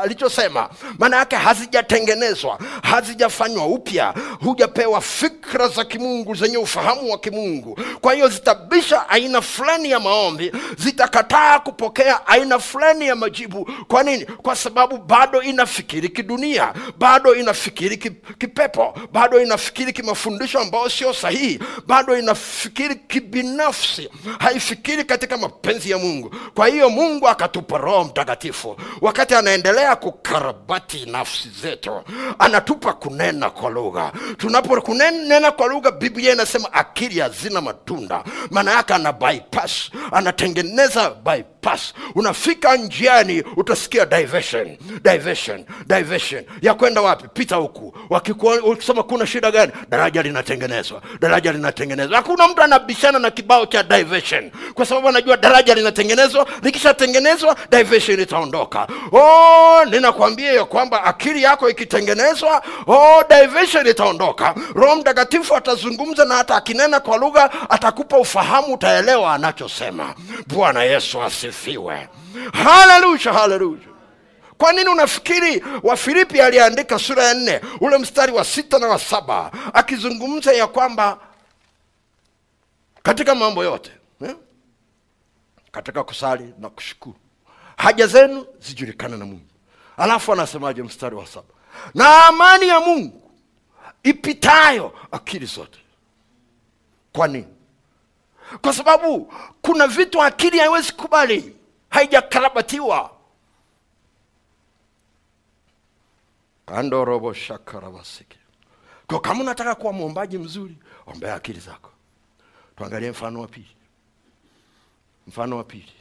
alichosema. Maana yake hazijatengenezwa hazijafanywa upya. Hujapewa fikra za kimungu zenye ufahamu wa kimungu. Kwa hiyo zitabisha aina fulani ya maombi zitakataa kupokea aina fulani ya majibu. Kwa nini? Kwa sababu bado inafikiri kidunia bado inafikiri kipepo bado inafikiri kimafundisho ambayo sio sahihi bado inafikiri kibinafsi haifikiri katika mapenzi ya mungu. Kwa hiyo mungu akatupa roho mtakatifu. Wakati anaendelea kukarabati nafsi zetu anatupa kunena kwa lugha. Tunapo kunena kwa lugha biblia inasema akili hazina matunda. Maana yake ana bypass anatengeneza bypass. Unafika njiani utasikia diversion diversion diversion. Ya kwenda wapi? Pita huku. Ukisema kuna shida gani? Daraja linatengenezwa daraja linatengenezwa. Hakuna mtu anabishana na kibao cha diversion. Kwa sababu anajua daraja linatengenezwa likishatengenezwa diversion itaondoka. Oh, ninakwambia ya kwamba akili yako ikitengenezwa oh, diversion itaondoka. Roho mtakatifu atazungumza na hata akinena kwa lugha atakupa ufahamu utaelewa anachosema. Bwana yesu asifiwe. Haleluya haleluya. Kwa nini unafikiri wafilipi aliandika sura ya nne ule mstari wa sita na wa saba akizungumza ya kwamba katika mambo yote eh? katika kusali na kushukuru haja zenu zijulikane na mungu. Alafu anasemaje mstari wa saba? Na amani ya mungu ipitayo akili zote kwa nini? Kwa sababu kuna vitu akili haiwezi kubali haijakarabatiwa. Kandorobo shakarabasiki kwa kama unataka kuwa mwombaji mzuri ombea akili zako. Tuangalie mfano wa pili. Mfano wa pili.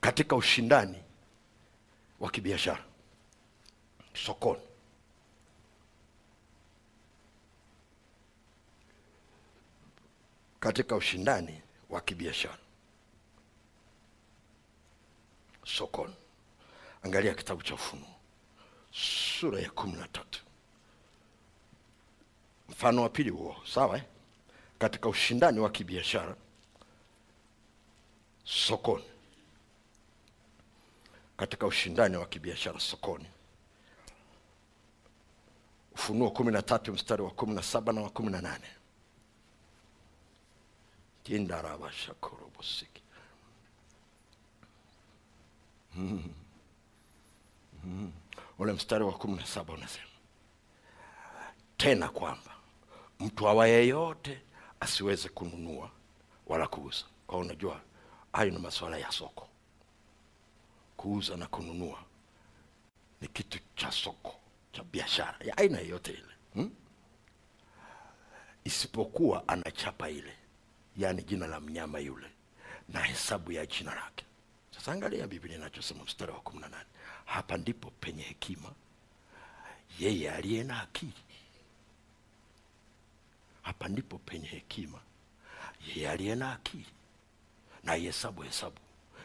Katika ushindani wa kibiashara. Sokoni katika ushindani wa kibiashara. Sokoni. Angalia kitabu cha ufunuo. Sura ya kumi na tatu. Mfano wa pili huo sawa eh? katika ushindani wa kibiashara sokoni. Katika ushindani wa kibiashara sokoni. Ufunuo kumi na tatu mstari wa kumi na saba na wa kumi na nane tindarabashakorobosiki ule mstari wa kumi na saba unasema tena kwamba mtu awa yeyote asiweze kununua wala kuuza. Kwa unajua hayo ni masuala ya soko. Kuuza na kununua ni kitu cha soko cha biashara ya aina yeyote ile. Hmm? isipokuwa anachapa ile yaani jina la mnyama yule na hesabu ya jina lake. Sasa angalia biblia inachosema mstari wa kumi na nane. Hapa ndipo penye hekima. Yeye aliye na akili. Hapa ndipo penye hekima. Yeye aliye na akili. Na ihesabu hesabu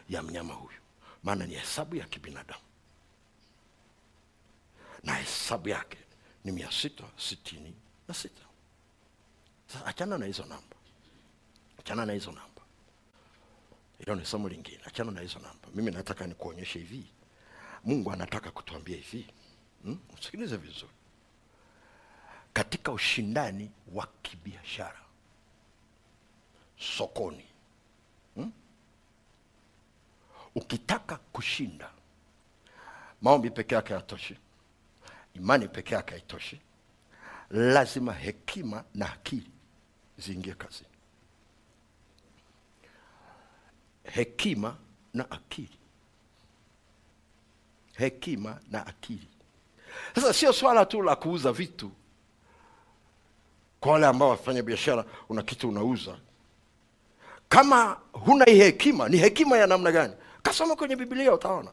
ya mnyama huyu. Maana ni hesabu ya kibinadamu. Na hesabu yake ni mia sita sitini na sita. Sasa achana na hizo namba achana na hizo namba. Hilo ni somo lingine. Achana na hizo namba. Mimi nataka nikuonyeshe hivi. Mungu anataka kutuambia hivi. Hmm? vizuri. Katika ushindani wa kibiashara sokoni hmm? ukitaka kushinda maombi peke yake hayatoshi. Imani peke yake haitoshi. Lazima hekima na akili ziingie kazini hekima na akili. Hekima na akili. Sasa sio swala tu la kuuza vitu. Kwa wale ambao wafanya biashara una kitu unauza. Kama huna hii hekima ni hekima ya namna gani? Kasoma kwenye biblia utaona.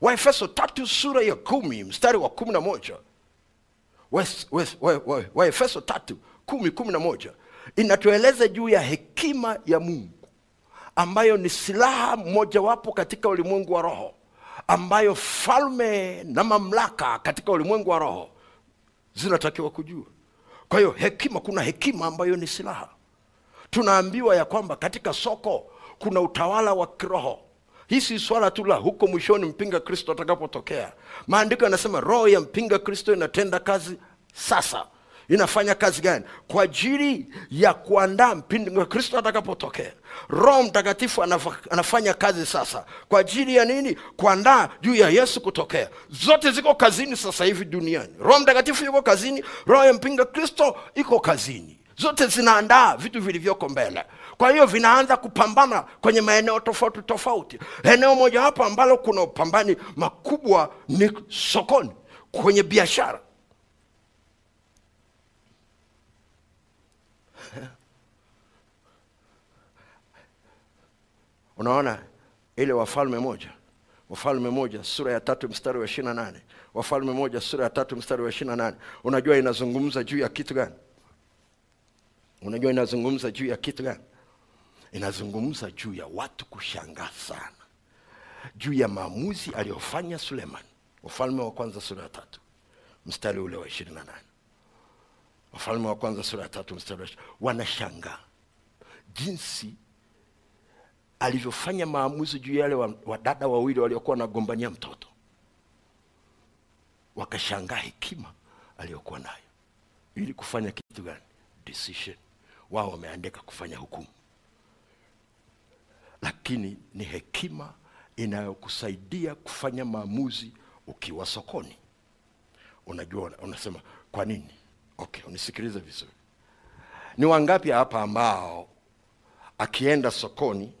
Waefeso tatu sura ya kumi mstari wa kumi na moja. Waefeso tatu kumi kumi na moja. Inatueleza juu ya hekima ya mungu ambayo ni silaha mojawapo katika ulimwengu wa roho ambayo falme na mamlaka katika ulimwengu wa roho zinatakiwa kujua. Kwa hiyo hekima kuna hekima ambayo ni silaha. Tunaambiwa ya kwamba katika soko kuna utawala wa kiroho. Hii si swala tu la huko mwishoni mpinga kristo atakapotokea. Maandiko yanasema roho ya mpinga kristo inatenda kazi sasa inafanya kazi gani? Kwa ajili ya kuandaa mpinga kristo atakapotokea roho mtakatifu anafanya kazi sasa. Kwa ajili ya nini? Kuandaa juu ya yesu kutokea. Zote ziko kazini sasa hivi duniani. Roho mtakatifu yuko kazini roho ya mpinga kristo iko kazini. Zote zinaandaa vitu vilivyoko mbele. Kwa hiyo vinaanza kupambana kwenye maeneo tofauti tofauti. Eneo mojawapo ambalo kuna upambani makubwa ni sokoni kwenye biashara unaona? Ile wafalme moja. Wafalme moja sura ya tatu mstari wa ishirina nane. Wafalme moja sura ya tatu mstari wa ishirina nane. Unajua inazungumza juu ya kitu gani? Unajua inazungumza juu ya kitu gani? Inazungumza juu ya watu kushangaa sana. Juu ya maamuzi aliyofanya suleman wafalme wa kwanza sura ya tatu mstari ule wa ishirini na nane. Wafalme wa kwanza sura ya tatu mstari wa wanashangaa. Jinsi alivyofanya maamuzi juu yale yale wa- wadada wawili waliokuwa wanagombania mtoto. Wakashangaa hekima aliyokuwa nayo. Ili kufanya kitu gani? Decision. Wao wameandika kufanya hukumu. Lakini ni hekima inayokusaidia kufanya maamuzi ukiwa sokoni. Unajua unasema kwa nini? Okay unisikilize vizuri. Ni wangapi hapa ambao akienda sokoni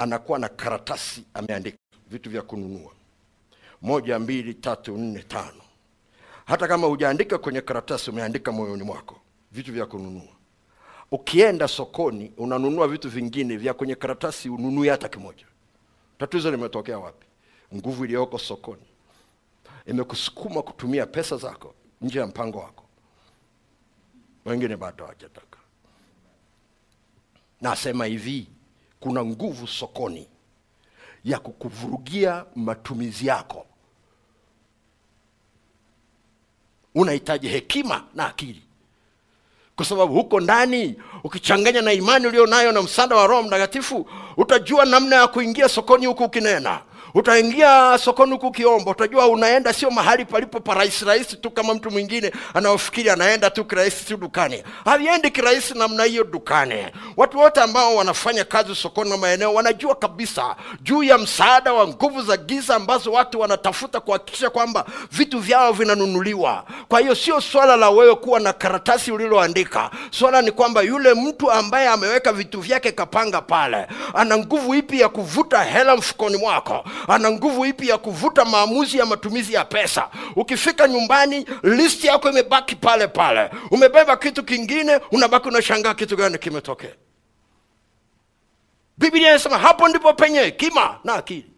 anakuwa na karatasi ameandika vitu vya kununua. Moja mbili tatu nne tano. Hata kama hujaandika kwenye karatasi umeandika moyoni mwako vitu vya kununua. Ukienda sokoni unanunua vitu vingine vya kwenye karatasi ununui hata kimoja. Tatizo limetokea wapi? Nguvu iliyoko sokoni. Imekusukuma kutumia pesa zako nje ya mpango wako. Wengine bado hawajataka. Nasema hivi kuna nguvu sokoni ya kukuvurugia matumizi yako. Unahitaji hekima na akili. Kwa sababu huko ndani ukichanganya na imani ulio nayo na msaada wa roho mtakatifu utajua namna ya kuingia sokoni huku ukinena utaingia sokoni huku ukiomba utajua unaenda sio mahali palipo parahisi rahisi tu kama mtu mwingine anaofikiri anaenda tu kirahisi tu dukani. Haviendi kirahisi namna hiyo dukani. Watu wote ambao wanafanya kazi sokoni na maeneo wanajua kabisa juu ya msaada wa nguvu za giza ambazo watu wanatafuta kuhakikisha kwamba vitu vyao vinanunuliwa. Kwa hiyo sio swala la wewe kuwa na karatasi uliloandika. Swala ni kwamba yule mtu ambaye ameweka vitu vyake kapanga pale. Ana nguvu ipi ya kuvuta hela mfukoni mwako ana nguvu ipi ya kuvuta maamuzi ya matumizi ya pesa. Ukifika nyumbani listi yako imebaki pale pale. Umebeba kitu kingine unabaki unashangaa kitu gani kimetokea. Biblia inasema hapo ndipo penye hekima na akili.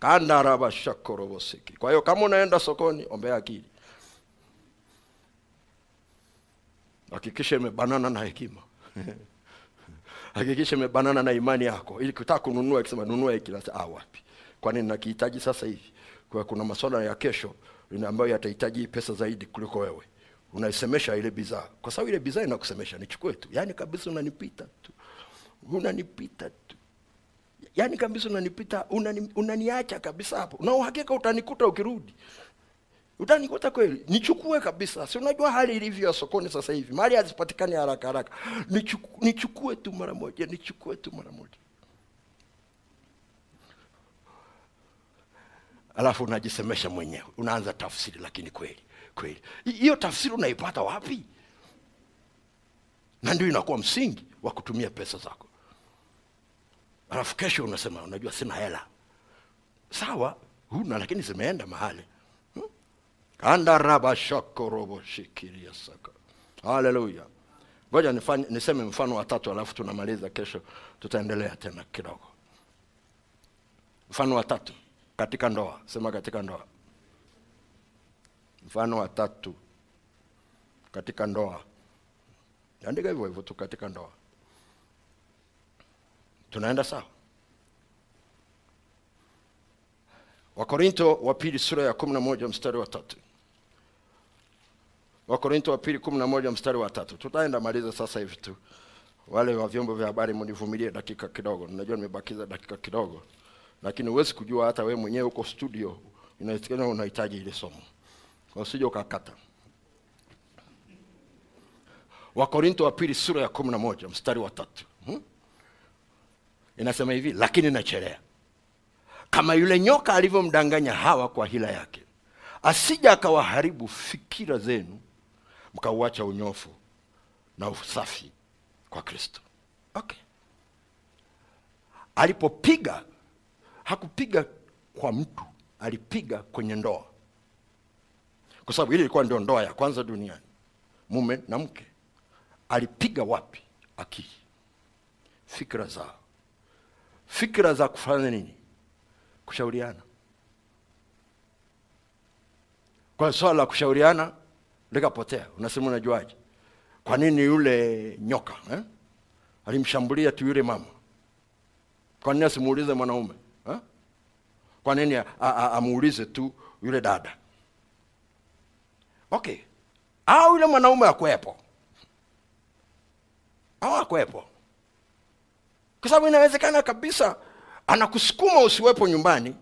Kandarabashakorobosiki. Kwa hiyo kama unaenda sokoni ombea akili. Hakikisha imebanana na hekima hakikisha imebanana na imani yako. Ili kutaka kununua ikisema nunua hiki ah, wapi? Kwani nakihitaji sasa hivi? Kwa kuna masuala ya kesho ambayo yatahitaji pesa zaidi kuliko wewe. Unaisemesha ile bidhaa. Kwa sababu ile bidhaa inakusemesha nichukue tu. Yaani kabisa unanipita tu. Unanipita tu. Yaani kabisa unanipita unani, unaniacha kabisa hapo. Na uhakika utanikuta ukirudi utanikuta kweli? Nichukue kabisa. Si unajua hali ilivyo ya sokoni sasa hivi? Mali hazipatikani haraka haraka. Nichukue, nichukue tu mara moja nichukue tu mara moja. Alafu unajisemesha mwenyewe. Unaanza tafsiri lakini kweli kweli. Hiyo tafsiri unaipata wapi? Na ndio inakuwa msingi wa kutumia pesa zako. Alafu kesho unasema unajua sina hela. Sawa huna lakini zimeenda mahali kandarabashakoroboshikiriasaka haleluya ngoja niseme mfano wa tatu alafu tunamaliza kesho tutaendelea tena kidogo. Mfano watatu katika ndoa sema katika ndoa. Mfano watatu katika ndoa. Andika hivyo hivyo tu katika ndoa. Tunaenda sawa? Wakorinto wa pili sura ya kumi na moja mstari wa tatu wakorinto wa pili kumi na moja mstari wa tatu. Tutaenda maliza sasa hivi tu. Wale wa vyombo vya habari mnivumilie dakika kidogo. Najua nimebakiza dakika kidogo. Lakini huwezi kujua hata wewe mwenyewe uko studio. Inawezekana unahitaji ile somo. Usije ukakata. Wakorinto wa pili sura ya kumi na moja mstari wa tatu. Hmm? inasema hivi lakini nachelea. Kama yule nyoka alivyomdanganya hawa kwa hila yake asija akawaharibu fikira zenu mkauacha unyofu na usafi kwa kristo. Okay. Alipopiga hakupiga kwa mtu alipiga kwenye ndoa. Kwa sababu ile ilikuwa ndio ndoa ya kwanza duniani mume na mke. Alipiga wapi? Akili. Fikra zao fikra za kufanya nini? Kushauriana. Kwa swala la kushauriana likapotea unasema unajuaje? Kwa nini yule nyoka eh? alimshambulia tu yule mama. Kwa nini asimuulize mwanaume eh? kwa nini amuulize tu yule dada? Okay. Au yule mwanaume akwepo au akwepo kwa sababu inawezekana kabisa anakusukuma usiwepo nyumbani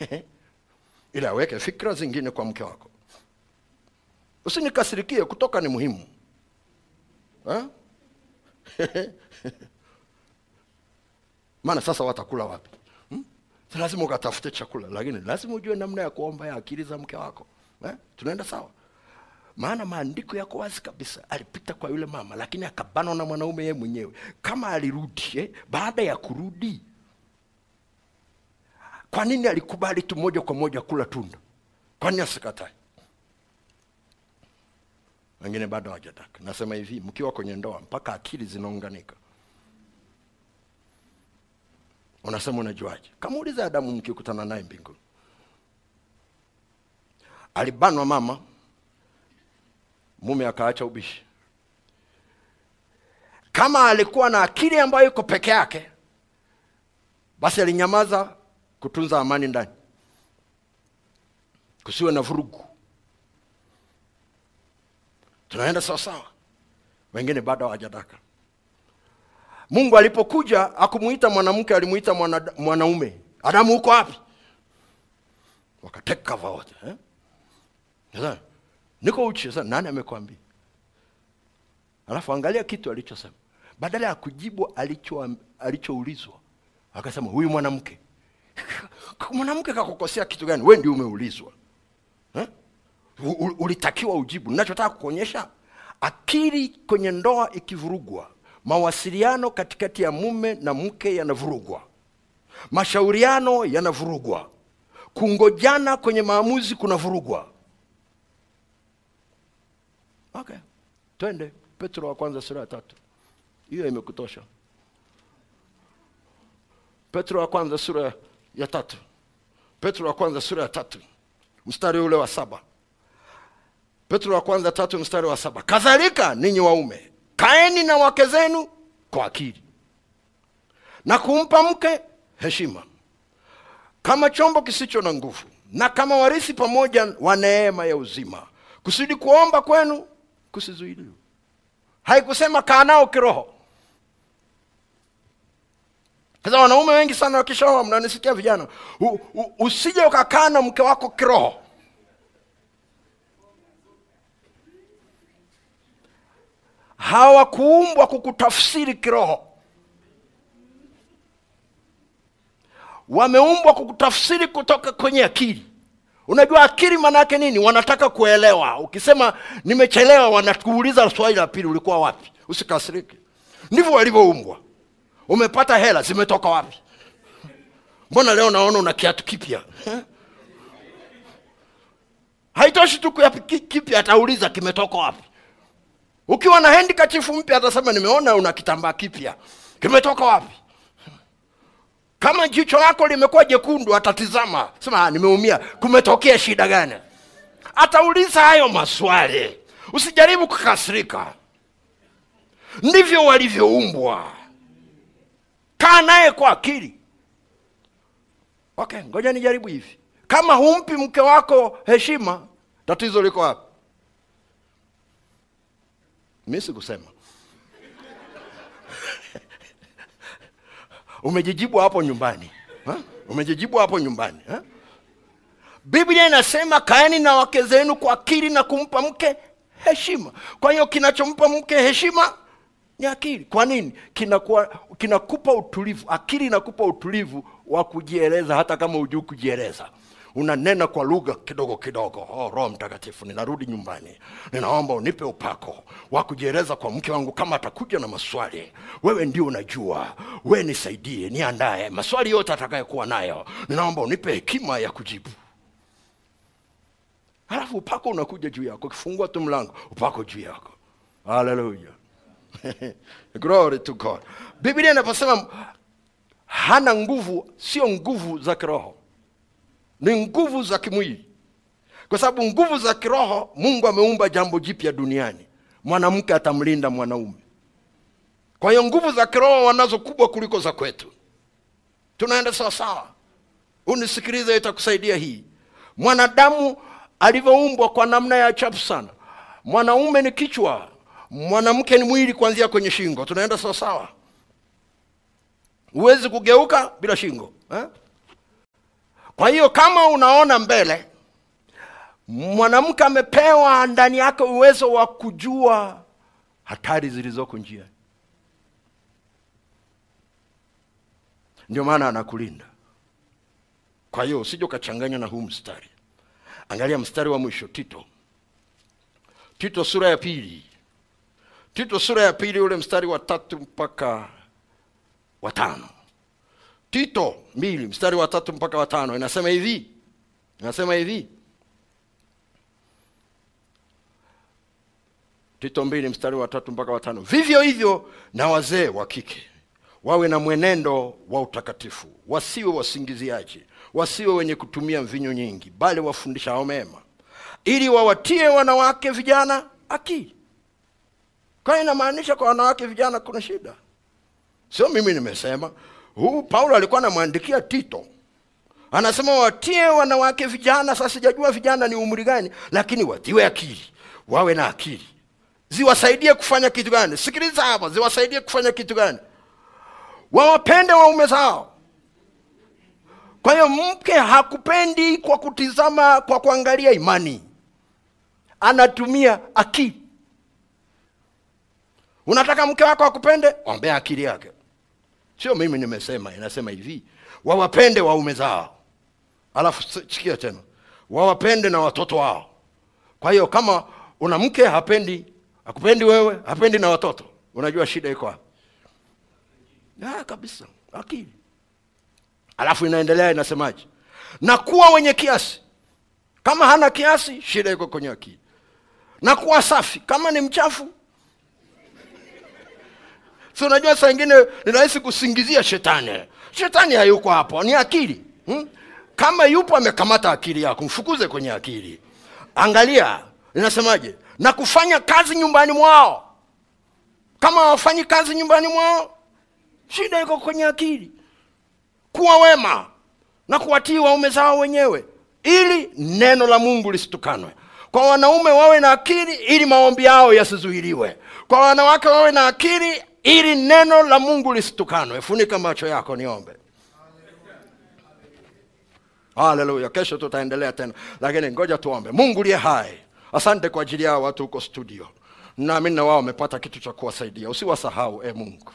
ili aweke fikra zingine kwa mke wako usinikasirikie kutoka ni muhimu. Maana sasa watakula wapi? Hmm? Lazima ukatafute chakula lakini lazima ujue namna ya kuomba ya akili za mke wako. Eh? tunaenda sawa? Maana maandiko yako wazi kabisa. Alipita kwa yule mama lakini akabanwa na mwanaume yeye mwenyewe. Kama alirudi eh? baada ya kurudi kwa nini alikubali tu moja kwa moja kula tunda? Kwa nini asikatae wengine bado hawajataka. Nasema hivi mkiwa kwenye ndoa mpaka akili zinaunganika. Unasema unajuaje? Kamuuliza adamu mkikutana naye mbinguni. Alibanwa mama mume akaacha ubishi. Kama alikuwa na akili ambayo iko peke yake basi alinyamaza kutunza amani ndani. Kusiwe na vurugu tunaenda sawasawa wengine bado hawajadaka mungu alipokuja akumuita mwanamke alimuita mwana, mwanaume. Adamu huko wapi? Wakateka vaote eh? Niko uchi sasa nani amekwambia? Alafu angalia kitu alichosema. Badala ya kujibu alicho alichoulizwa akasema huyu mwanamke. Mwanamke kakukosea kitu gani? We ndio umeulizwa ulitakiwa ujibu. Nachotaka kukuonyesha akili kwenye ndoa ikivurugwa mawasiliano katikati ya mume na mke yanavurugwa mashauriano yanavurugwa kungojana kwenye maamuzi kunavurugwa. Okay. Twende. Petro wa kwanza sura ya tatu. Hiyo imekutosha. Petro wa kwanza sura ya tatu. Petro wa kwanza sura ya tatu. Mstari ule wa saba petro wa kwanza tatu mstari wa saba kadhalika ninyi waume kaeni na wake zenu kwa akili na kumpa mke heshima kama chombo kisicho na nguvu na kama warithi pamoja wa neema ya uzima. Kusudi kuomba kwenu kusizuiliwe. Haikusema kaa nao kiroho. Sasa wanaume wengi sana wakishaoa mnanisikia vijana usije ukakaa na mke wako kiroho hawakuumbwa kukutafsiri kiroho. Wameumbwa kukutafsiri kutoka kwenye akili. Unajua akili maanaake nini? Wanataka kuelewa. Ukisema nimechelewa wanakuuliza swali la pili ulikuwa wapi? Usikasirike. Ndivyo walivyoumbwa. Umepata hela zimetoka wapi? Mbona leo naona una kiatu kipya? Haitoshi tu kipya atauliza kimetoka wapi ukiwa na hendikachifu mpya atasema nimeona una kitambaa kipya. Kimetoka wapi? Kama jicho lako limekuwa jekundu atatizama. Sema "Ah, nimeumia. Kumetokea shida gani? Atauliza hayo maswali. Usijaribu kukasirika. Ndivyo walivyoumbwa. Kaa naye kwa akili. Okay ngoja nijaribu hivi. Kama humpi mke wako heshima tatizo liko wapi mi sikusema umejijibu hapo nyumbani ha? umejijibu hapo nyumbani ha? biblia inasema kaeni na wake zenu kwa akili na kumpa mke heshima. Kwa hiyo kinachompa mke heshima ni akili. Kwa nini? Kinakuwa kinakupa utulivu. Akili inakupa utulivu wa kujieleza hata kama hujui kujieleza unanena kwa lugha kidogo kidogo. Oh, roho mtakatifu ninarudi nyumbani. Ninaomba unipe upako wa kujieleza kwa mke wangu kama atakuja na maswali. Wewe ndio unajua. Wewe nisaidie niandaye maswali yote atakayokuwa nayo. Ninaomba unipe hekima ya kujibu. Halafu upako unakuja juu yako ukifungua tu mlango upako juu yako. Haleluya glory to god. Biblia inaposema hana nguvu sio nguvu za kiroho ni nguvu za kimwili. Kwa sababu nguvu za kiroho mungu ameumba jambo jipya duniani. Mwanamke atamlinda mwanaume. Kwa hiyo nguvu za kiroho wanazo kubwa kuliko za kwetu. Tunaenda sawasawa unisikilize itakusaidia hii. Mwanadamu alivyoumbwa kwa namna ya chafu sana. Mwanaume ni kichwa. Mwanamke ni mwili kuanzia kwenye shingo. Tunaenda sawasawa huwezi kugeuka bila shingo eh? Kwa hiyo kama unaona mbele mwanamke amepewa ndani yake uwezo wa kujua hatari zilizoko njia ndio maana anakulinda. Kwa hiyo usije ukachanganya na huu mstari. Angalia mstari wa mwisho tito. Tito sura ya pili. Tito sura ya pili ule mstari wa tatu mpaka wa tano tito mbili mstari wa tatu mpaka wa tano inasema hivi inasema hivi. Tito mbili mstari wa tatu mpaka wa tano. Vivyo hivyo na wazee wa kike wawe na mwenendo wa utakatifu wasiwe wasingiziaji wasiwe wenye kutumia mvinyo nyingi bali wafundishao mema ili wawatie wanawake vijana akili. Kwa inamaanisha kwa wanawake vijana kuna shida. Sio mimi nimesema huu paulo alikuwa anamwandikia tito. Anasema watie wanawake vijana. Sasa sijajua vijana ni umri gani lakini watiwe akili wawe na akili. Ziwasaidie kufanya kitu gani? Sikiliza hapa ziwasaidie kufanya kitu gani? Wawapende waume zao. Kwa hiyo mke hakupendi kwa kutizama kwa kuangalia imani. Anatumia akili. Unataka mke wako akupende? Ombea akili yake sio mimi nimesema inasema hivi. Wawapende waume zao. Alafu sikia tena. Wawapende na watoto wao. Kwa hiyo kama una mke hapendi. Akupendi wewe hapendi na watoto. Unajua shida iko Ah, kabisa. Akili. Alafu inaendelea inasemaje? Na kuwa wenye kiasi. Kama hana kiasi shida iko kwenye akili. Na kuwa safi. Kama ni mchafu si unajua saa ingine ni rahisi kusingizia shetani. Shetani hayuko hapo ni akili. Hmm? kama yupo amekamata akili yako mfukuze kwenye akili. Angalia inasemaje? Na kufanya kazi nyumbani mwao. Kama hawafanyi kazi nyumbani mwao shida iko kwenye akili. Kuwa wema na kuwatii waume zao wenyewe ili neno la mungu lisitukanwe. Kwa wanaume wawe na akili ili maombi yao yasizuiliwe. Kwa wanawake wawe na akili ili neno la mungu lisitukanwe funika macho yako niombe. Haleluya kesho tutaendelea tena. Lakini ngoja tuombe. Mungu liye hai. Asante kwa ajili yao watu huko studio. Naamini na wao wamepata kitu cha kuwasaidia. Usiwasahau e mungu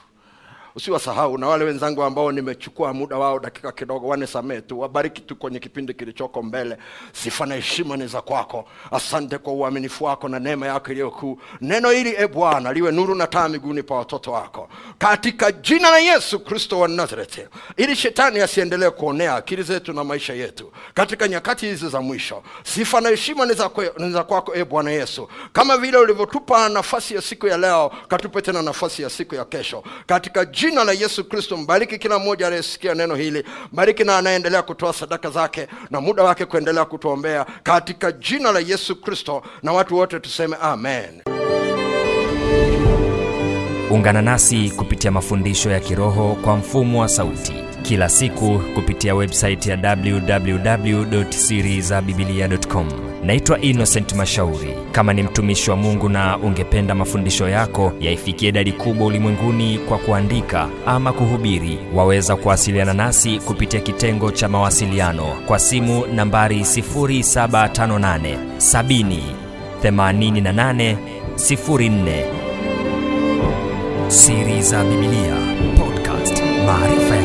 usiwasahau na wale wenzangu ambao nimechukua muda wao dakika kidogo wanisamee tu wabariki tu kwenye kipindi kilichoko mbele. Sifa na heshima ni za kwako. Asante kwa uaminifu wako na neema yako iliyokuu neno hili e bwana liwe nuru na taa miguuni pa watoto wako. Katika jina la yesu kristo wa nazareti ili shetani asiendelee kuonea akili zetu na maisha yetu katika nyakati hizi za mwisho. Sifa na heshima ni za kwako e bwana yesu. Kama vile ulivyotupa nafasi ya siku ya leo katupe tena nafasi ya siku ya kesho. Katika jina jina la yesu kristo mbariki kila mmoja anayesikia neno hili mbariki na anaendelea kutoa sadaka zake na muda wake kuendelea kutuombea katika jina la yesu kristo na watu wote tuseme amen. Ungana nasi kupitia mafundisho ya kiroho kwa mfumo wa sauti kila siku kupitia websaiti ya www.sirizabibilia.com naitwa innocent mashauri. Kama ni mtumishi wa mungu na ungependa mafundisho yako yaifikie idadi kubwa ulimwenguni kwa kuandika ama kuhubiri waweza kuwasiliana nasi kupitia kitengo cha mawasiliano kwa simu nambari 758 70 88 04 siri za bibilia podcast maarifa ya